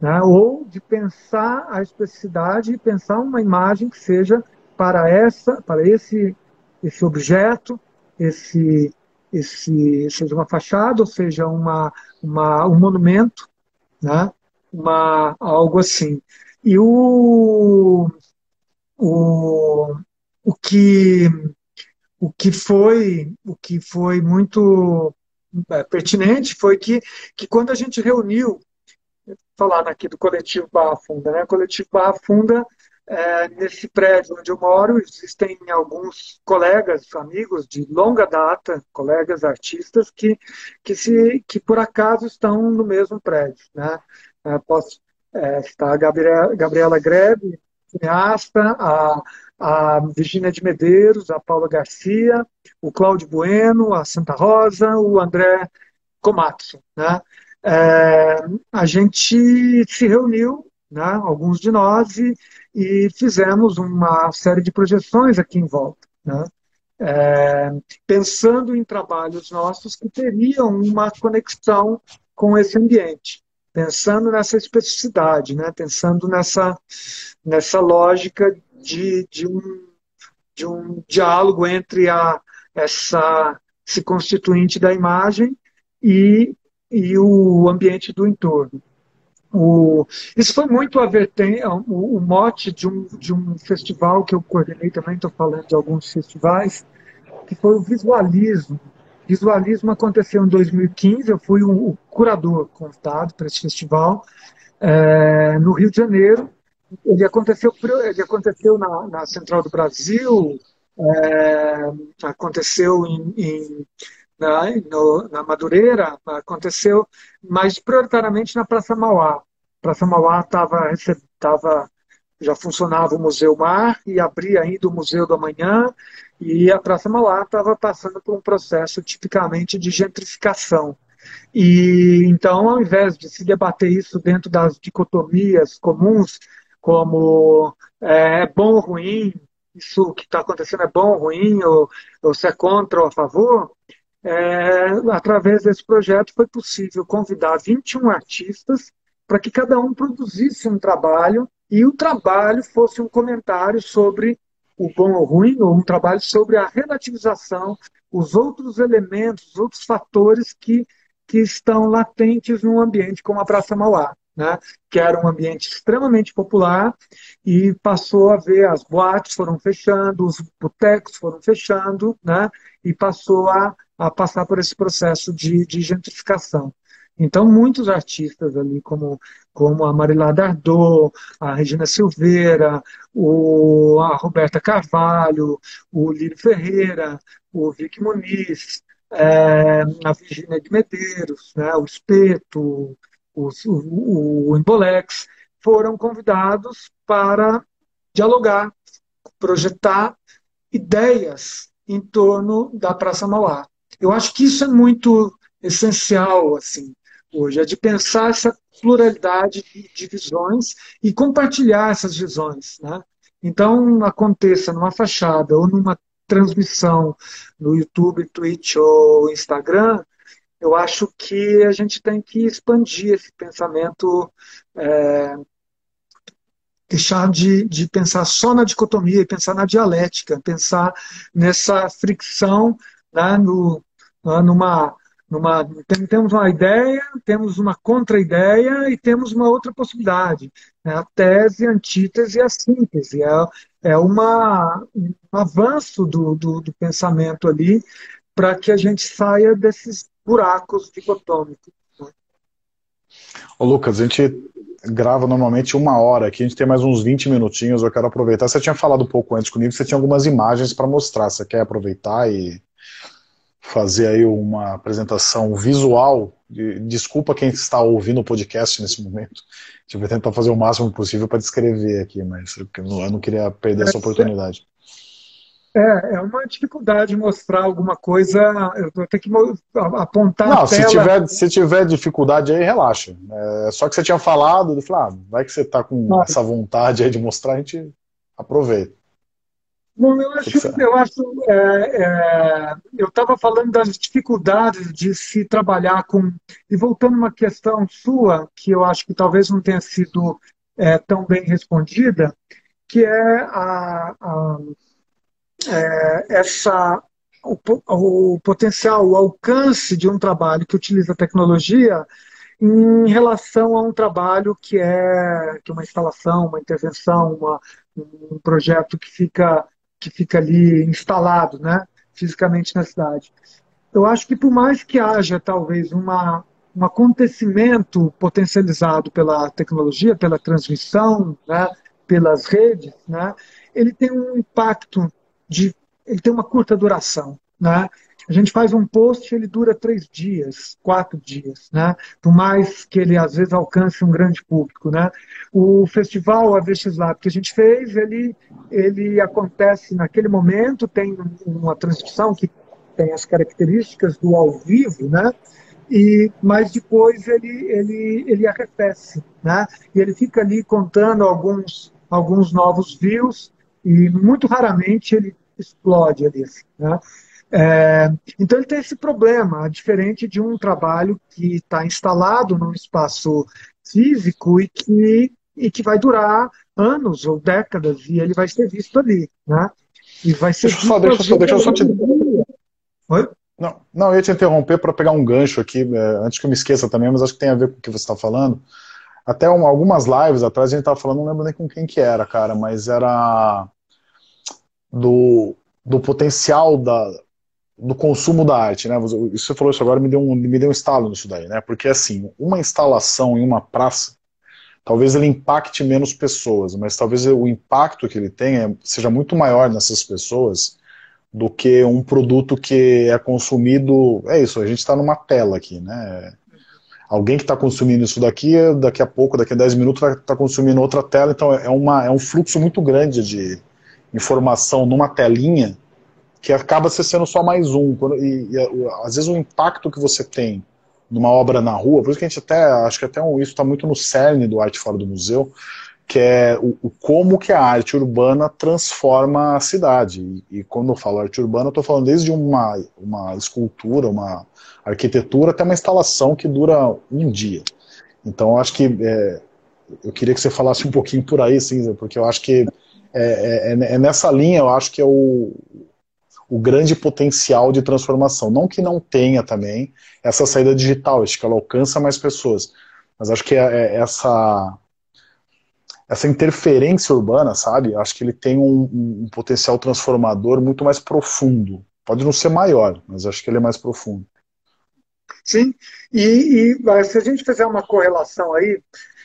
né, ou de pensar a especificidade e pensar uma imagem que seja para essa, para esse, esse objeto, esse, esse, seja uma fachada, ou seja uma, uma, um monumento, né? uma, algo assim. E o, o, o, que, o, que foi, o que foi muito pertinente foi que, que quando a gente reuniu, falar aqui do coletivo Barra Funda, né? O coletivo Barra Funda, é, nesse prédio onde eu moro, existem alguns colegas, amigos de longa data, colegas artistas que, que, se, que por acaso estão no mesmo prédio, né? É, posso é, citar a Gabriela, Gabriela Grebe, cineasta, a, a Virginia de Medeiros, a Paula Garcia, o Cláudio Bueno, a Santa Rosa, o André Komatsu. Né? É, a gente se reuniu, né, alguns de nós, e, e, fizemos uma série de projeções aqui em volta. Né? É, pensando em trabalhos nossos que teriam uma conexão com esse ambiente pensando nessa especificidade, né? pensando nessa, nessa lógica de, de, um, de um diálogo entre a, essa, esse constituinte da imagem e, e o ambiente do entorno. O, isso foi muito a o, o, mote de um, de um festival que eu coordenei também, estou falando de alguns festivais, que foi o visualismo, Visualismo aconteceu em 2015, eu fui o, curador convidado para esse festival é, no Rio de Janeiro. Ele aconteceu, ele aconteceu na, na Central do Brasil, é, aconteceu em, em na, no, na Madureira, aconteceu, mas prioritariamente na Praça Mauá. Praça Mauá estava já funcionava o Museu Mar e abria ainda o Museu do Amanhã e a Praça Mauá estava passando por um processo tipicamente de gentrificação. E então, ao invés de se debater isso dentro das dicotomias comuns, como é, é bom ou ruim, isso que está acontecendo é bom ou ruim, ou, ou se é contra ou a favor, é, através desse projeto foi possível convidar 21 artistas para que cada um produzisse um trabalho e o trabalho fosse um comentário sobre o bom ou ruim, ou um trabalho sobre a relativização, os outros elementos, os outros fatores que, que estão latentes num ambiente como a Praça Mauá. Né, que era um ambiente extremamente popular e passou a ver as boates foram fechando, os botecos foram fechando, né, e passou a, a passar por esse processo de, de gentrificação. Então, muitos artistas ali, como, como a Marilá Dardot, a Regina Silveira, o, a Roberta Carvalho, o Lírio Ferreira, o Vic Muniz, é, a Virginia de Medeiros, né, o Espeto, o, o, o foram convidados para dialogar, projetar ideias em torno da Praça Mauá. Eu acho que isso é muito essencial, assim, hoje, é de pensar essa pluralidade de visões e compartilhar essas visões. Né? Então, aconteça numa fachada ou numa transmissão no YouTube, Twitch ou Instagram, eu acho que a gente tem que expandir esse pensamento, é, deixar de, de pensar só na dicotomia, pensar na dialética, pensar nessa fricção, né, no, né, numa numa, temos uma ideia, temos uma contra-ideia e temos uma outra possibilidade. Né? A tese, a antítese e a síntese. É, é uma, um avanço do, do, do pensamento ali para que a gente saia desses buracos dicotômicos. Né? Ô Lucas, a gente grava normalmente uma hora, aqui a gente tem mais uns 20 minutinhos, eu quero aproveitar. Você tinha falado um pouco antes comigo, você tinha algumas imagens para mostrar. Você quer aproveitar e fazer aí uma apresentação visual? Desculpa quem está ouvindo o podcast nesse momento. A gente vai tentar fazer o máximo possível para descrever aqui, mas eu não queria perder essa oportunidade. É, é uma dificuldade mostrar alguma coisa, eu vou ter que apontar Não, se tiver, se tiver dificuldade aí, relaxa. É, só que você tinha falado, eu falei, ah, vai que você está com ah. essa vontade aí de mostrar, a gente aproveita. Bom, eu acho, eu acho, é, é, eu estava falando das dificuldades de se trabalhar com, e voltando uma questão sua, que eu acho que talvez não tenha sido é, tão bem respondida, que é a, a é, essa, o, o potencial, o alcance de um trabalho que utiliza tecnologia em relação a um trabalho que é, que é uma instalação, uma intervenção, uma, um projeto que fica, que fica ali instalado né, fisicamente na cidade. Eu acho que por mais que haja talvez uma, um acontecimento potencializado pela tecnologia, pela transmissão, né, pelas redes, né, ele tem um impacto de ele tem uma curta duração, né? A gente faz um post, ele dura três dias, quatro dias, né? Por mais que ele às vezes alcance um grande público, né? O festival AVX Lab que a gente fez, ele ele acontece naquele momento, tem uma transmissão que tem as características do ao vivo, né? E mas depois ele ele ele arrefece, né? E ele fica ali contando alguns alguns novos views e muito raramente ele explode ali. Né? É, então ele tem esse problema, diferente de um trabalho que está instalado num espaço físico e que, e que vai durar anos ou décadas e ele vai ser visto ali, né? E vai ser deixa, só, deixa, só, deixa eu só te... Oi? Não, não, eu ia te interromper para pegar um gancho aqui, é, antes que eu me esqueça também, mas acho que tem a ver com o que você está falando. Até um, algumas lives atrás a gente estava falando, não lembro nem com quem que era, cara, mas era do, do potencial da, do consumo da arte, né? Você falou isso agora, me deu um, me deu um estalo nisso daí, né? Porque assim, uma instalação em uma praça, talvez ele impacte menos pessoas, mas talvez o impacto que ele tenha seja muito maior nessas pessoas do que um produto que é consumido. É isso, a gente está numa tela aqui, né? Alguém que está consumindo isso daqui, daqui a pouco, daqui a 10 minutos, vai estar tá consumindo outra tela, então é, uma, é um fluxo muito grande de, informação numa telinha que acaba sendo só mais um. E, e, às vezes o impacto que você tem numa obra na rua, por isso que a gente até, acho que até isso está muito no cerne do Arte Fora do Museu, que é o, o, como que a arte urbana transforma a cidade. E, e quando eu falo arte urbana, eu estou falando desde uma, uma escultura, uma arquitetura, até uma instalação que dura um dia. Então, acho que é, eu queria que você falasse um pouquinho por aí, sim, porque eu acho que é, é, é, é, nessa linha, eu acho que é o, o grande potencial de transformação. Não que não tenha também essa saída digital, acho que ela alcança mais pessoas, mas acho que é, é essa essa interferência urbana, sabe? Acho que ele tem um, um, potencial transformador muito mais profundo. Pode não ser maior, mas acho que ele é mais profundo. Sim, e, e se a gente fizer uma correlação aí,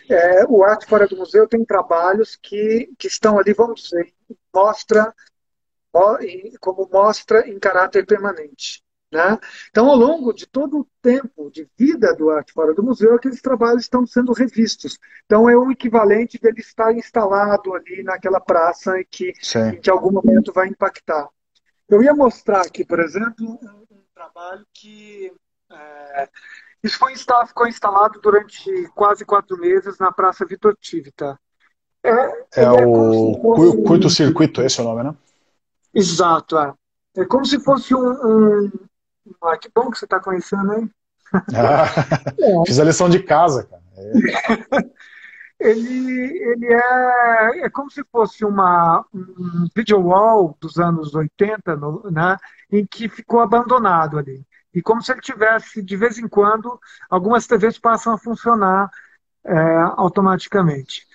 é, o Arte Fora do Museu tem trabalhos que, que estão ali, vamos dizer, mostra, como mostra em caráter permanente. Né? Então, ao longo de todo o tempo de vida do Arte Fora do Museu, aqueles trabalhos estão sendo revistos. Então, é o equivalente dele estar instalado ali naquela praça e que, em que algum momento vai impactar. Eu ia mostrar aqui, por exemplo, um, um trabalho que é, isso foi, ficou instalado durante quase quatro meses na Praça Vitor Tivita. É, é, é o curto-circuito, esse é o nome, né? Exato, é. É como se fosse um. um... Ah, que bom que você está conhecendo, hein? Ah, é. Fiz a lição de casa, cara. É. ele, ele é, é como se fosse uma, um video wall dos anos 80, no, né, em que ficou abandonado ali e como se ele tivesse, de vez em quando, algumas TVs passam a funcionar é, automaticamente.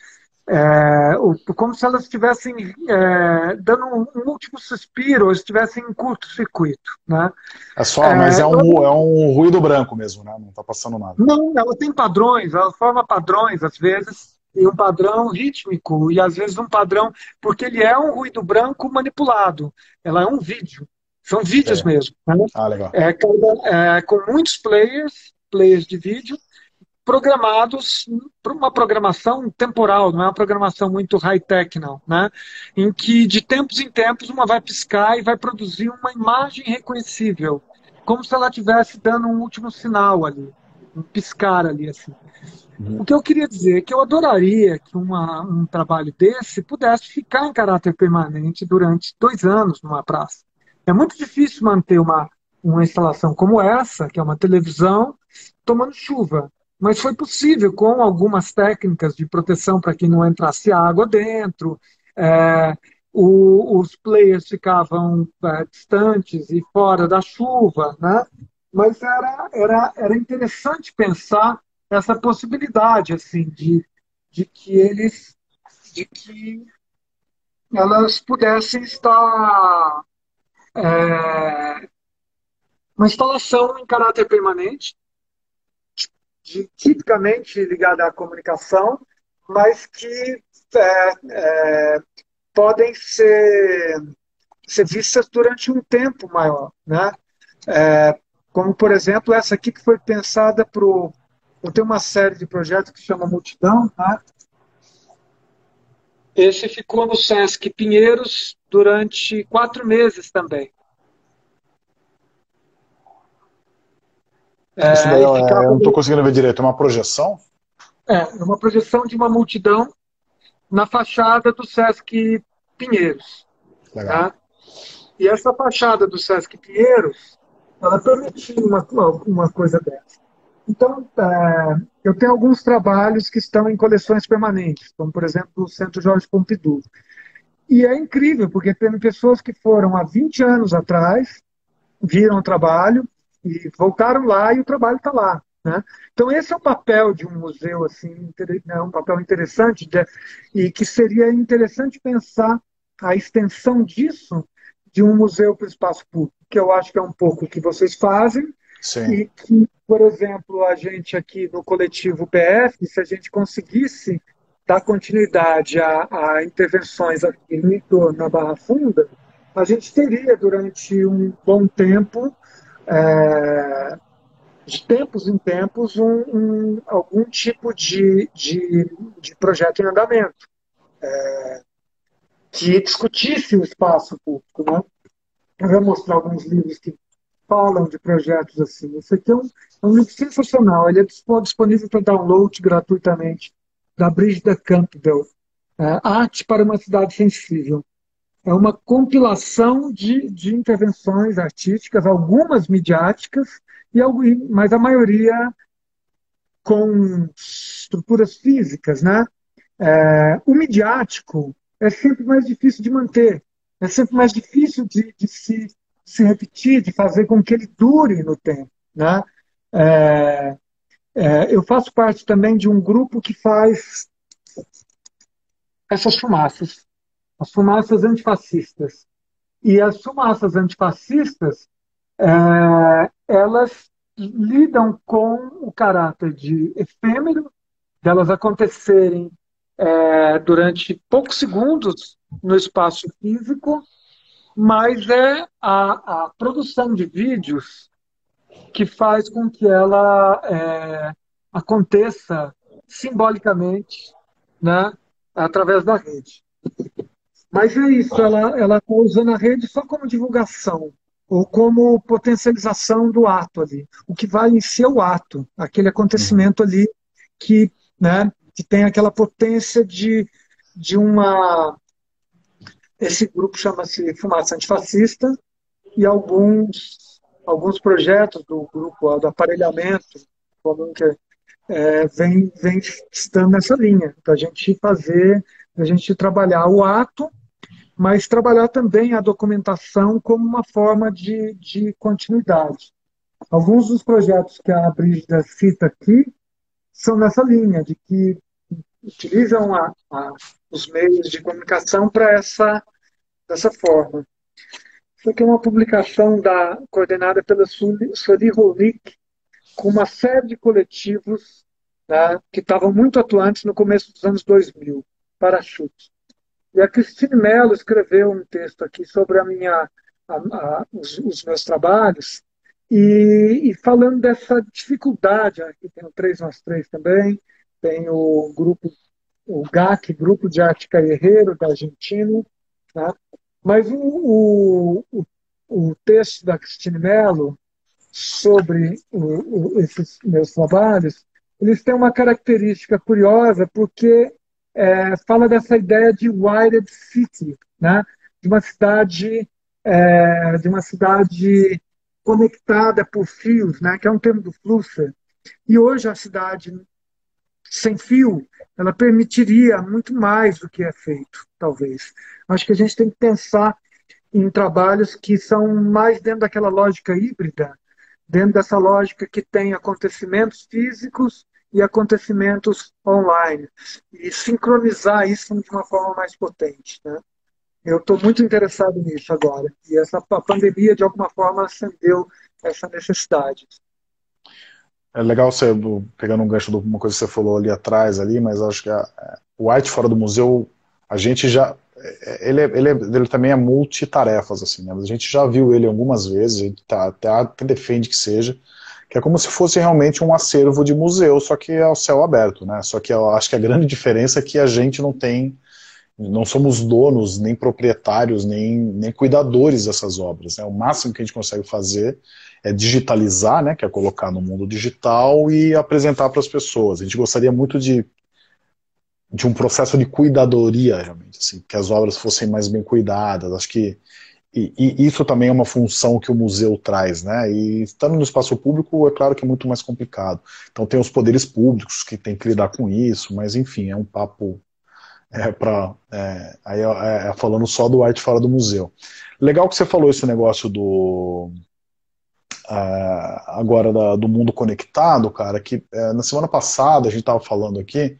É, como se elas estivessem é, dando um, último suspiro, ou estivessem em curto-circuito. Né? É só, mas é, é um, é um ruído branco mesmo, né? não está passando nada. Não, ela tem padrões, ela forma padrões, às vezes, e um padrão rítmico, e às vezes um padrão, porque ele é um ruído branco manipulado, ela é um vídeo, são vídeos é. mesmo. Né? Ah, legal. É, é, com muitos players, players de vídeo, programados para uma programação temporal, não é uma programação muito high-tech, não, né? Em que de tempos em tempos uma vai piscar e vai produzir uma imagem reconhecível, como se ela estivesse dando um último sinal ali, um piscar ali, assim. Uhum. O que eu queria dizer é que eu adoraria que uma, um trabalho desse pudesse ficar em caráter permanente durante dois anos numa praça. É muito difícil manter uma, uma instalação como essa, que é uma televisão, tomando chuva mas foi possível com algumas técnicas de proteção para que não entrasse água dentro. É, o, os players ficavam é, distantes e fora da chuva, né? Mas era, era, era interessante pensar essa possibilidade assim de, de que eles de que elas pudessem estar é, uma instalação em caráter permanente de, tipicamente ligada à comunicação, mas que é, é, podem ser, ser vistas durante um tempo maior. Né? É, como, por exemplo, essa aqui que foi pensada para o. Eu tenho uma série de projetos que chama Multidão. Tá? Esse ficou no Sesc Pinheiros durante quatro meses também. É, daí, eu não estou conseguindo ver direito. É uma projeção? É, é, uma projeção de uma multidão na fachada do Sesc Pinheiros. Legal. Tá? E essa fachada do Sesc Pinheiros, ela permitia uma, uma coisa dessa. Então, é, eu tenho alguns trabalhos que estão em coleções permanentes, como, por exemplo, o Centro Jorge Pompidou. E é incrível, porque tem pessoas que foram há 20 anos atrás, viram o trabalho, e voltaram lá e o trabalho está lá. Né? Então esse é o papel de um museu assim, né, um papel interessante de, e que seria interessante pensar a extensão disso de um museu para o espaço público, que eu acho que é um pouco o que vocês fazem Sim. e que, por exemplo, a gente aqui no coletivo PF, se a gente conseguisse dar continuidade a, a intervenções aqui no entorno da Barra Funda, a gente teria durante um bom tempo é, de tempos em tempos, um, um, algum tipo de, de, de, projeto em andamento é, que discutisse o espaço público. Né? Eu vou mostrar alguns livros que falam de projetos assim. Esse aqui é um, é um livro sensacional, ele é disponível para download gratuitamente, da Brigida Campbell, é, Arte para uma Cidade Sensível é uma compilação de, de intervenções artísticas, algumas midiáticas, e, mas a maioria com estruturas físicas. Né? É, o midiático é sempre mais difícil de manter, é sempre mais difícil de, de se, se repetir, de fazer com que ele dure no tempo. Né? É, é, eu faço parte também de um grupo que faz essas fumaças as fumaças antifascistas. E as fumaças antifascistas, é, elas lidam com o caráter de efêmero, delas acontecerem é, durante poucos segundos no espaço físico, mas é a, a produção de vídeos que faz com que ela é, aconteça simbolicamente né, através da rede. Mas é isso, ela está usando a rede só como divulgação ou como potencialização do ato ali. O que vale em ser o ato, aquele acontecimento ali que, né, que tem aquela potência de, de uma. Esse grupo chama-se Fumaça Antifascista e alguns, alguns projetos do grupo do aparelhamento comum que é, vem, vem estando nessa linha, para a gente fazer, a gente trabalhar o ato mas trabalhar também a documentação como uma forma de, de continuidade. Alguns dos projetos que a Brígida cita aqui são nessa linha, de que utilizam a, a, os meios de comunicação para essa dessa forma. Isso aqui é uma publicação da, coordenada pela Soli Rolick, com uma série de coletivos né, que estavam muito atuantes no começo dos anos 2000, Parachute. E a Cristine Mello escreveu um texto aqui sobre a minha, a, a, os, os, meus trabalhos, e, e, falando dessa dificuldade, aqui tem o 3 mais 3 também, tem o grupo, o GAC, Grupo de Arte Carreiro, da Argentina, né? mas o, o, o, texto da Cristine Mello sobre o, esses meus trabalhos, eles têm uma característica curiosa, porque é, fala dessa ideia de wired city, né? de uma cidade é, de uma cidade conectada por fios, né? que é um termo do Flusser. E hoje a cidade sem fio, ela permitiria muito mais do que é feito, talvez. Acho que a gente tem que pensar em trabalhos que são mais dentro daquela lógica híbrida, dentro dessa lógica que tem acontecimentos físicos e acontecimentos online, e sincronizar isso de uma forma mais potente. Né? Eu estou muito interessado nisso agora, e essa a pandemia, de alguma forma, acendeu essa necessidade. É legal você, pegando um gancho de uma coisa que você falou ali atrás, ali, mas acho que o Arte Fora do Museu, a gente já. É, ele, é, ele, é, ele também é multitarefas, assim, né? A gente já viu ele algumas vezes, a gente tá, até defende que seja, que é como se fosse realmente um acervo de museu, só que ao céu aberto, né? Só que eu acho que a grande diferença é que a gente não tem, não somos donos, nem proprietários, nem, nem cuidadores dessas obras. Né? O máximo que a gente consegue fazer é digitalizar, né, que é colocar no mundo digital e apresentar para as pessoas. A gente gostaria muito de, de um processo de cuidadoria, realmente, assim, que as obras fossem mais bem cuidadas. Acho que e, e, isso também é uma função que o museu traz, né? E estando no espaço público, é claro que é muito mais complicado. Então tem os poderes públicos que têm que lidar com isso, mas enfim, é um papo é, para é, aí é, é, falando só do arte fora do museu. Legal que você falou esse negócio do uh, agora da, do mundo conectado, cara, que na semana passada a gente estava falando aqui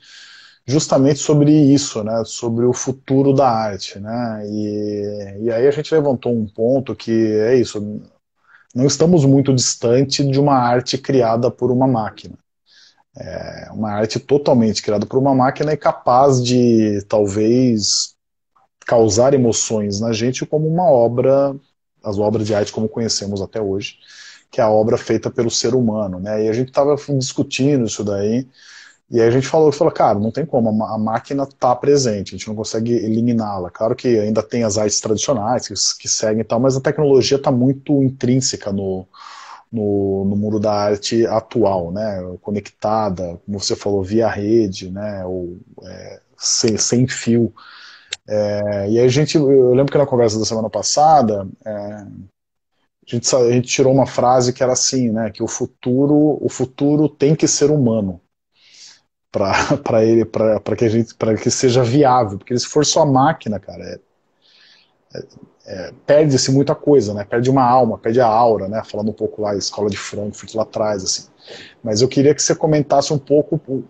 justamente sobre isso, né, sobre o futuro da arte, né, e, e aí a gente levantou um ponto que é isso, não estamos muito distante de uma arte criada por uma máquina. É uma arte totalmente criada por uma máquina e capaz de, talvez, causar emoções na gente como uma obra, as obras de arte como conhecemos até hoje, que é a obra feita pelo ser humano, né? E a gente estava discutindo isso daí, e aí a gente falou, falou, cara, não tem como, a, máquina está presente, a gente não consegue eliminá-la. Claro que ainda tem as artes tradicionais que, que seguem e tal, mas a tecnologia está muito intrínseca no, no, no, mundo da arte atual, né? Conectada, como você falou, via rede, né? Ou é, sem, sem fio. É, e aí a gente, eu lembro que na conversa da semana passada, é, a gente, a gente tirou uma frase que era assim, né, que o futuro, o futuro tem que ser humano para ele, para que a gente, para que seja viável, porque se for só máquina, cara, é, é, é, perde-se muita coisa, né? Perde uma alma, perde a aura, né? Falando um pouco lá, escola de Frankfurt lá atrás, assim. Mas eu queria que você comentasse um pouco o,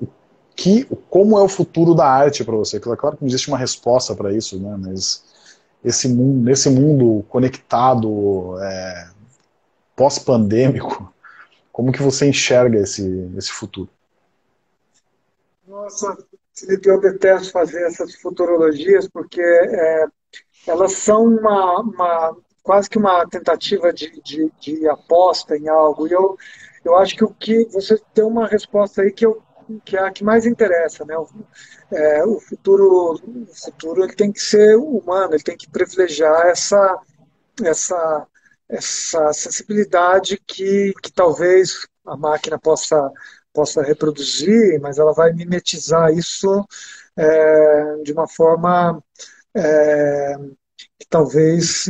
o que, como é o futuro da arte para você. Claro que não existe uma resposta para isso, né? Mas esse mundo, nesse mundo conectado, é, pós-pandêmico, como que você enxerga esse, esse futuro? Nossa, Felipe, eu detesto fazer essas futurologias porque é, elas são uma, uma, quase que uma tentativa de, de, de, aposta em algo. E eu, eu acho que o que você tem uma resposta aí que eu que é a que mais interessa, né? O, é, o futuro, o futuro ele tem que ser humano, ele tem que privilegiar essa essa essa sensibilidade que, que talvez a máquina possa possa reproduzir, mas ela vai mimetizar isso é, de uma forma é, que talvez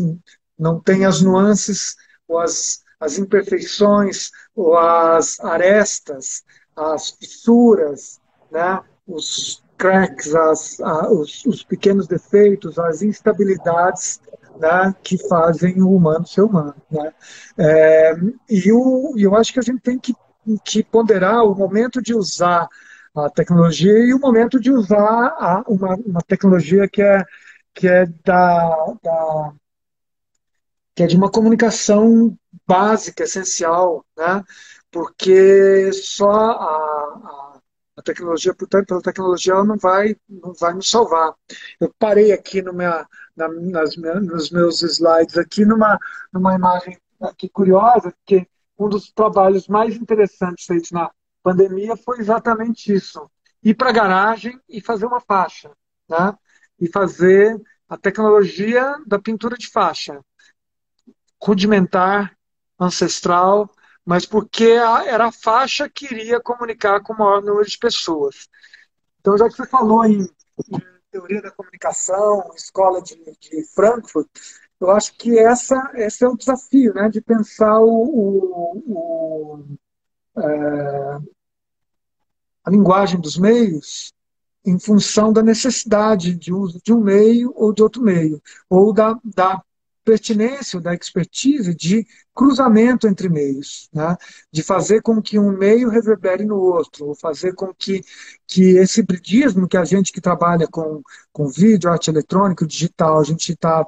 não tenha as nuances ou as, as imperfeições ou as arestas as fissuras, né, os cracks, as, a, os, os, pequenos defeitos, as instabilidades né, que fazem o humano ser humano. Né? É, e o, eu acho que a gente tem que, que ponderar o momento de usar a tecnologia e o momento de usar a, uma, uma tecnologia que é, que é da, da que é de uma comunicação básica, essencial, né? porque só a, a, a tecnologia, portanto, pela tecnologia, ela não vai, não vai nos salvar. Eu parei aqui no minha, na, nas, nos meus slides aqui numa, numa imagem aqui curiosa, que um dos trabalhos mais interessantes feitos na pandemia foi exatamente isso. Ir para a garagem e fazer uma faixa, né? E fazer a tecnologia da pintura de faixa. Rudimentar, ancestral, mas porque era a faixa que iria comunicar com o maior número de pessoas. Então, já que você falou em, em teoria da comunicação, escola de, de, Frankfurt, eu acho que essa, esse é o desafio, né, de pensar o, o, o é, a linguagem dos meios em função da necessidade de uso de um meio ou de outro meio, ou da, da pertinência, da expertise de cruzamento entre meios, né? de fazer com que um meio reverbere no outro, ou fazer com que, que esse hibridismo que a gente que trabalha com, com vídeo, arte eletrônica, digital, a gente está,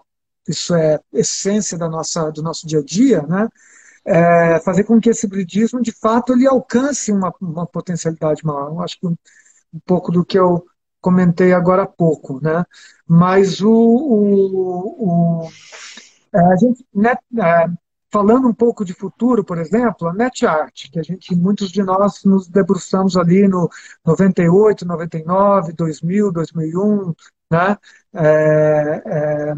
isso é essência da nossa, do nosso dia a dia, né? É fazer com que esse hibridismo, de fato, ele alcance uma, uma potencialidade maior. Eu acho que um, um pouco do que eu comentei agora há pouco, né? Mas o, o, o é, a gente, né, é, falando um pouco de futuro, por exemplo, a NetArt, que a gente, muitos de nós nos debruçamos ali no 98, 99, 2000, 2001, né? É, é,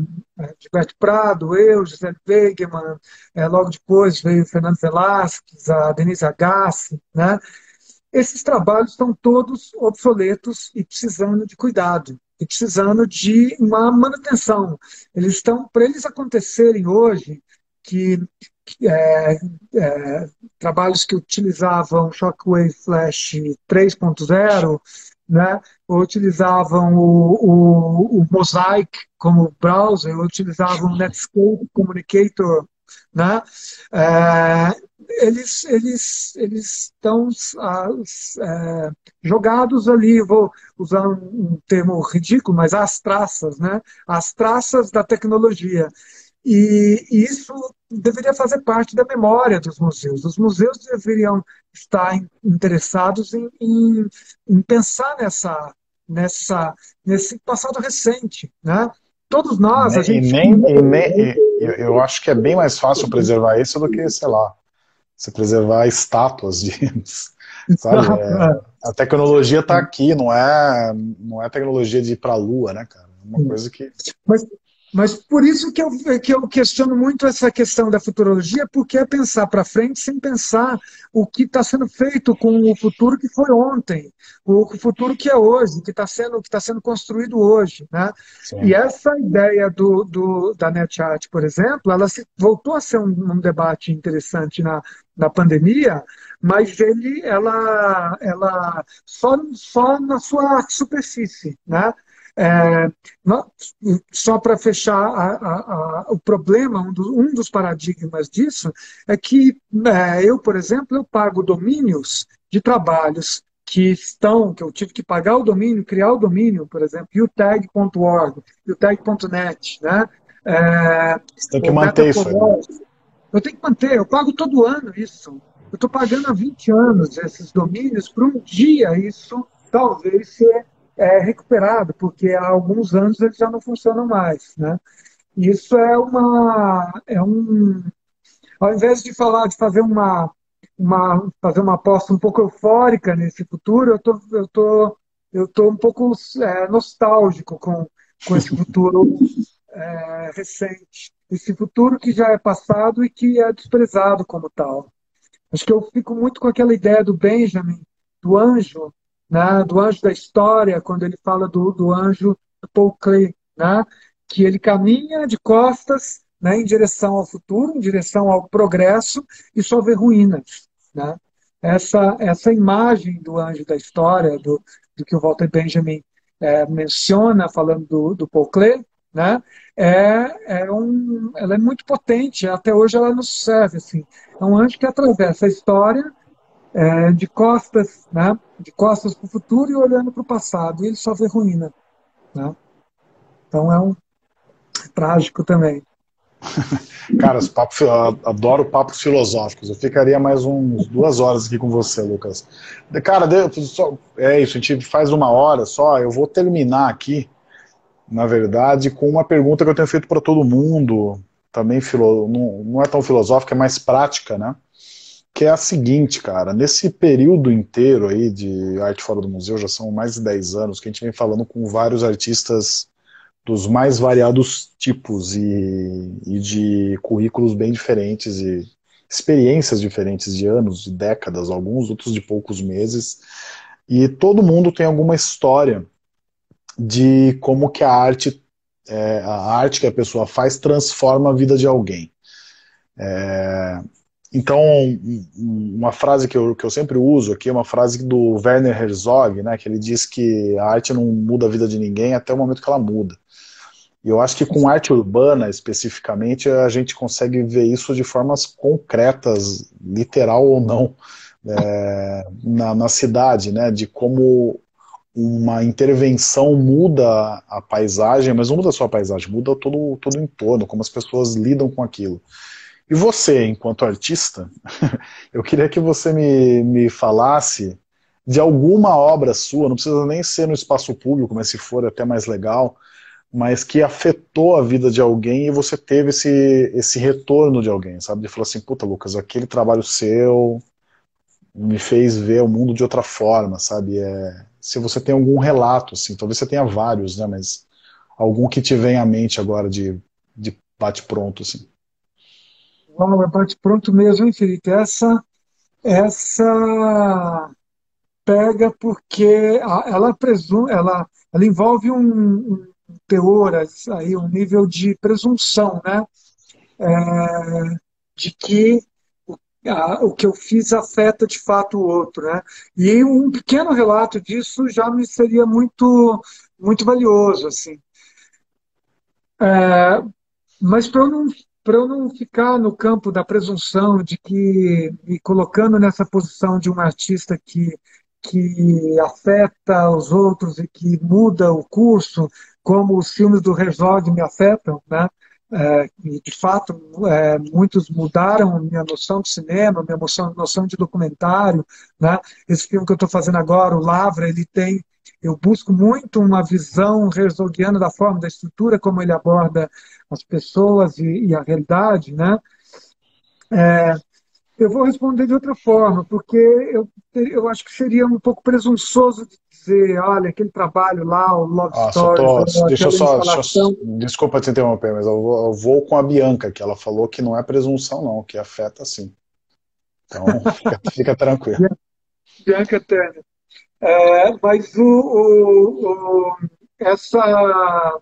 Gilberto Prado, eu, José Wegemann, é, logo depois veio Fernando Velasquez, a Denise Agassi, né? Esses trabalhos estão todos obsoletos e precisando de cuidado e precisando de uma manutenção. Eles estão, para eles acontecerem hoje, que, que é, é, trabalhos que utilizavam Shockwave Flash 3.0, né, utilizavam o, o, o, Mosaic como browser, utilizavam o Netscape Communicator, né, é, eles, eles, eles estão é, jogados ali, vou usar um, um, termo ridículo, mas as traças, né? As traças da tecnologia. E, e isso deveria fazer parte da memória dos museus. Os museus deveriam estar interessados em, em, em pensar nessa, nessa, nesse passado recente, né? Todos nós, a gente... E nem, e nem, eu, eu acho que é bem mais fácil preservar isso do que, sei lá, você preservar estátuas de. Sabe? É, a tecnologia está aqui, não é, não é tecnologia de ir para a Lua, né, cara? É uma coisa que. Mas mas por isso que eu, que eu questiono muito essa questão da futurologia, porque é pensar para frente sem pensar o que está sendo feito com o futuro que foi ontem, o futuro que é hoje, que está sendo, que tá sendo construído hoje. Né? E essa ideia do, do, da NetChat, por exemplo, ela se, voltou a ser um, um debate interessante na, na pandemia, mas ele, ela, ela só, só na sua superfície, né? É, só para fechar a, a, a, o problema, um, do, um, dos paradigmas disso é que é, eu, por exemplo, eu pago domínios de trabalhos que estão, que eu tive que pagar o domínio, criar o domínio, por exemplo, utag.org, utag.net, né? É, Você tem que manter isso. Aí. Eu tenho que manter, eu pago todo ano isso. Eu estou pagando há 20 anos esses domínios, para um dia isso talvez ser é recuperado, porque há alguns anos eles já não funcionam mais. Né? Isso é uma. É um, ao invés de falar, de fazer uma, uma, fazer uma aposta um pouco eufórica nesse futuro, eu tô, eu tô, eu tô um pouco é, nostálgico com, com esse futuro é, recente. Esse futuro que já é passado e que é desprezado como tal. Acho que eu fico muito com aquela ideia do Benjamin, do anjo, né, do anjo da história, quando ele fala do, do anjo Paul Klee, né, que ele caminha de costas né, em direção ao futuro, em direção ao progresso e só vê ruínas. Né? Essa, essa imagem do anjo da história, do, do que o Walter Benjamin é, menciona, falando do, do Paul Klee, né, é, é um, ela é muito potente, até hoje ela nos serve. Assim. É um anjo que atravessa a história é, de costas, né? De costas para o futuro e olhando para o passado. E ele só vê ruína, né? Então é um é trágico também. Cara, os papos, adoro papos filosóficos. Eu ficaria mais uns duas horas aqui com você, Lucas. Cara, é isso, a gente faz uma hora só. Eu vou terminar aqui, na verdade, com uma pergunta que eu tenho feito para todo mundo. Também filo, não, não é tão filosófica, é mais prática, né? Que é a seguinte, cara. Nesse período inteiro aí de arte fora do museu, já são mais de 10 anos que a gente vem falando com vários artistas dos mais variados tipos e, e, de currículos bem diferentes e experiências diferentes de anos, de décadas, alguns outros de poucos meses. E todo mundo tem alguma história de como que a arte, é, a arte que a pessoa faz transforma a vida de alguém. É, então, uma frase que eu, que eu sempre uso aqui é uma frase do Werner Herzog, né, que ele diz que a arte não muda a vida de ninguém até o momento que ela muda. E eu acho que com arte urbana, especificamente, a gente consegue ver isso de formas concretas, literal ou não, é, na, na cidade, né? De como uma intervenção muda a paisagem, mas não muda só a paisagem, muda todo, todo o entorno, como as pessoas lidam com aquilo. E você, enquanto artista, eu queria que você me, me falasse de alguma obra sua, não precisa nem ser no espaço público, mas se for até mais legal, mas que afetou a vida de alguém e você teve esse, esse retorno de alguém, sabe? De falar assim, puta, Lucas, aquele trabalho seu me fez ver o mundo de outra forma, sabe? É, se você tem algum relato, assim, talvez você tenha vários, né? Mas algum que te vem à mente agora de, de bate-pronto, assim. Não, é bate-pronto mesmo, hein, Felipe? Essa, essa pega porque ela presume, ela, ela envolve um teor, aí, um nível de presunção, né? É, de que o que eu fiz afeta de fato o outro, né? E um pequeno relato disso já me seria muito, muito valioso, assim. É, mas para eu não para eu não ficar no campo da presunção de que me colocando nessa posição de um artista que que afeta os outros e que muda o curso, como os filmes do Herzog me afetam, né? É, de fato é, muitos mudaram minha noção de cinema, minha noção, noção de documentário, né? Esse filme que eu estou fazendo agora, o Lavra, ele tem, eu busco muito uma visão herzogiana da forma, da estrutura, como ele aborda as pessoas e, e a realidade, né? É, eu vou responder de outra forma, porque eu, eu acho que seria um pouco presunçoso de dizer, olha, aquele trabalho lá, o Love ah, Stories... Tô, deixa eu só, deixa eu, desculpa te interromper, mas eu vou, eu vou, com a Bianca, que ela falou que não é presunção não, que afeta sim. Então, fica, fica tranquilo. Bianca Turner. É, mas o, o, o essa...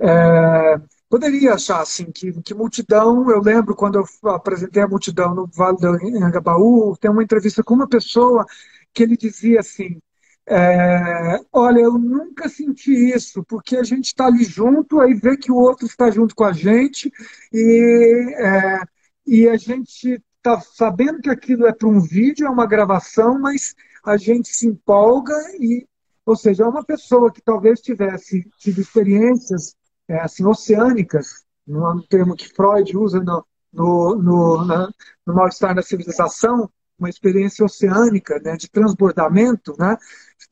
É, poderia achar assim que, que multidão, eu lembro quando eu apresentei a multidão no Vale do Anhangabaú, tem uma entrevista com uma pessoa que ele dizia assim, é, olha, eu nunca senti isso, porque a gente está ali junto, aí vê que o outro está junto com a gente e, é, e a gente está sabendo que aquilo é para um vídeo, é uma gravação, mas a gente se empolga e, ou seja, é uma pessoa que talvez tivesse tido experiências é, assim, oceânicas, no termo que Freud usa no, no, no, na, no mal-estar na civilização, uma experiência oceânica, né, de transbordamento, né,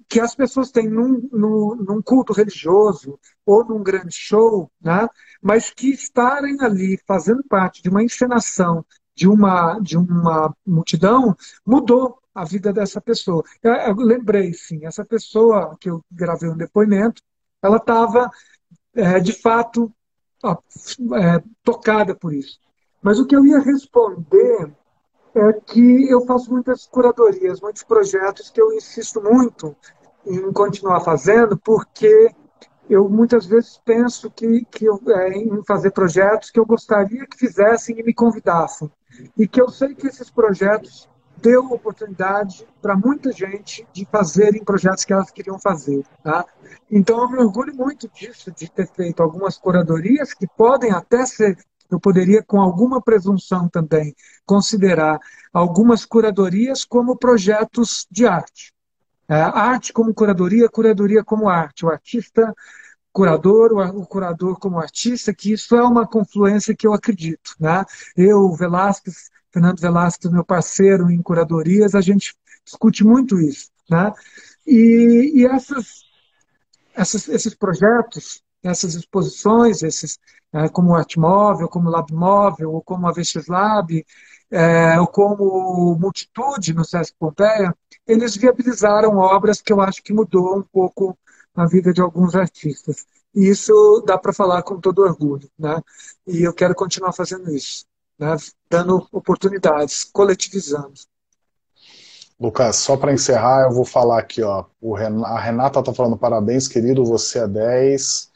que as pessoas têm num, num, num, culto religioso ou num grande show, né, mas que estarem ali fazendo parte de uma encenação de uma, de uma multidão mudou a vida dessa pessoa. Eu, eu lembrei, sim, essa pessoa que eu gravei um depoimento, ela estava é, de fato é, tocada por isso. Mas o que eu ia responder é que eu faço muitas curadorias, muitos projetos que eu insisto muito em continuar fazendo, porque eu muitas vezes penso que, que eu, é, em fazer projetos que eu gostaria que fizessem e me convidassem. E que eu sei que esses projetos deu oportunidade para muita gente de fazerem projetos que elas queriam fazer. Tá? Então, eu me orgulho muito disso, de ter feito algumas curadorias que podem até ser eu poderia, com alguma presunção também, considerar algumas curadorias como projetos de arte. É, arte como curadoria, curadoria como arte. O artista curador, o curador como artista, que isso é uma confluência que eu acredito. Né? Eu, Velasquez, Fernando Velasquez, meu parceiro em curadorias, a gente discute muito isso. Né? E, e essas, essas, esses projetos, essas exposições, esses, é, como o Artmóvel, como o Lab Móvel, ou como a VX Lab, é, ou como Multitude no Sesc Pompeia, eles viabilizaram obras que eu acho que mudou um pouco a vida de alguns artistas. E isso dá para falar com todo orgulho. Né? E eu quero continuar fazendo isso, né? dando oportunidades, coletivizando. Lucas, só para encerrar, eu vou falar aqui, ó. a Renata está falando parabéns, querido, você é 10.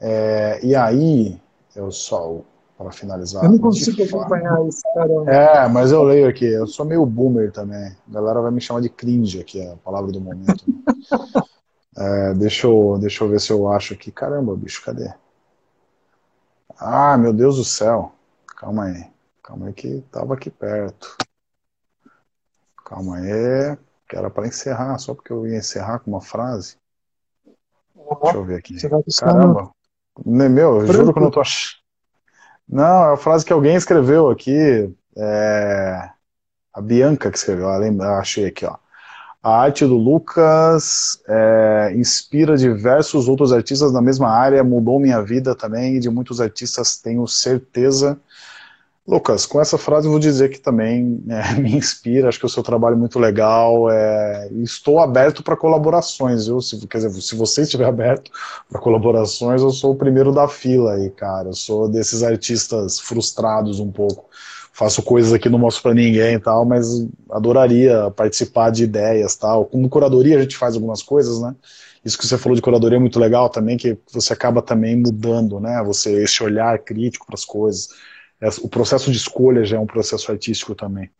É, e aí, eu só, para finalizar. Eu não consigo acompanhar isso, cara. É, mas eu leio aqui, eu sou meio boomer também. A galera vai me chamar de cringe aqui, é a palavra do momento. é, deixa, eu, deixa eu ver se eu acho aqui. Caramba, bicho, cadê? Ah, meu Deus do céu. Calma aí. Calma aí que tava aqui perto. Calma aí. Que era para encerrar, só porque eu ia encerrar com uma frase. Deixa eu ver aqui. Caramba. Meu, eu juro que eu não tô achando. Não, é a frase que alguém escreveu aqui. É... A Bianca que escreveu, eu achei aqui, ó. A arte do Lucas é, inspira diversos outros artistas na mesma área, mudou minha vida também, e de muitos artistas tenho certeza Lucas, com essa frase eu vou dizer que também é, me inspira, acho que o seu trabalho é muito legal, é, estou aberto para colaborações, eu, se, quer dizer, se você estiver aberto para colaborações, eu sou o primeiro da fila aí, cara, eu sou desses artistas frustrados um pouco, faço coisas aqui, não mostro para ninguém e tal, mas adoraria participar de ideias tal, como curadoria a gente faz algumas coisas, né, isso que você falou de curadoria é muito legal também, que você acaba também mudando, né, você, esse olhar crítico para as coisas, o processo de escolha já é um processo artístico também.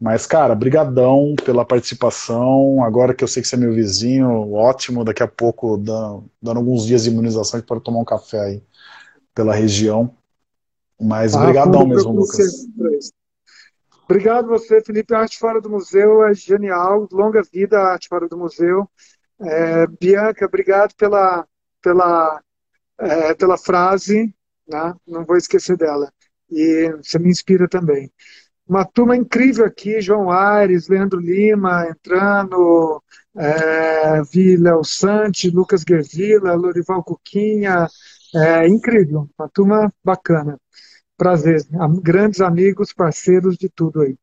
Mas, cara, brigadão pela participação. Agora que eu sei que você é meu vizinho, ótimo. Daqui a pouco, dando, dando alguns dias de imunização, a gente pode tomar um café aí pela região. Mas ah, brigadão mesmo, Lucas. Obrigado você, Felipe. A Arte Fora do Museu é genial. Longa vida a Arte Fora do Museu. É, Bianca, obrigado pela, pela, é, pela frase. Né? Não vou esquecer dela e você me inspira também. Uma turma incrível aqui, João Aires, Leandro Lima entrando, é, vi Léo Sante, Lucas Guervila, Lorival Cuquinha, é, incrível, uma turma bacana. Prazer, grandes amigos, parceiros de tudo aí.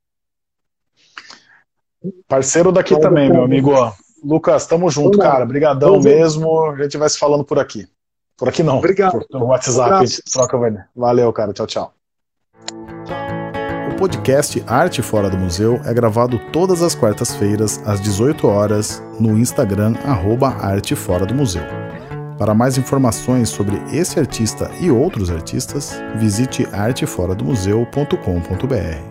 Parceiro daqui Pode também, meu amigo. Lucas, tamo junto, cara. Obrigadão mesmo. A gente vai se falando por aqui. Por aqui não. Obrigado. No WhatsApp, a gente troca. Valeu, cara. Tchau, tchau podcast Arte Fora do Museu é gravado todas as quartas-feiras, às 18 horas, no Instagram, arroba Arte Fora do Museu. Para mais informações sobre esse artista e outros artistas, visite arteforadomuseu.com.br.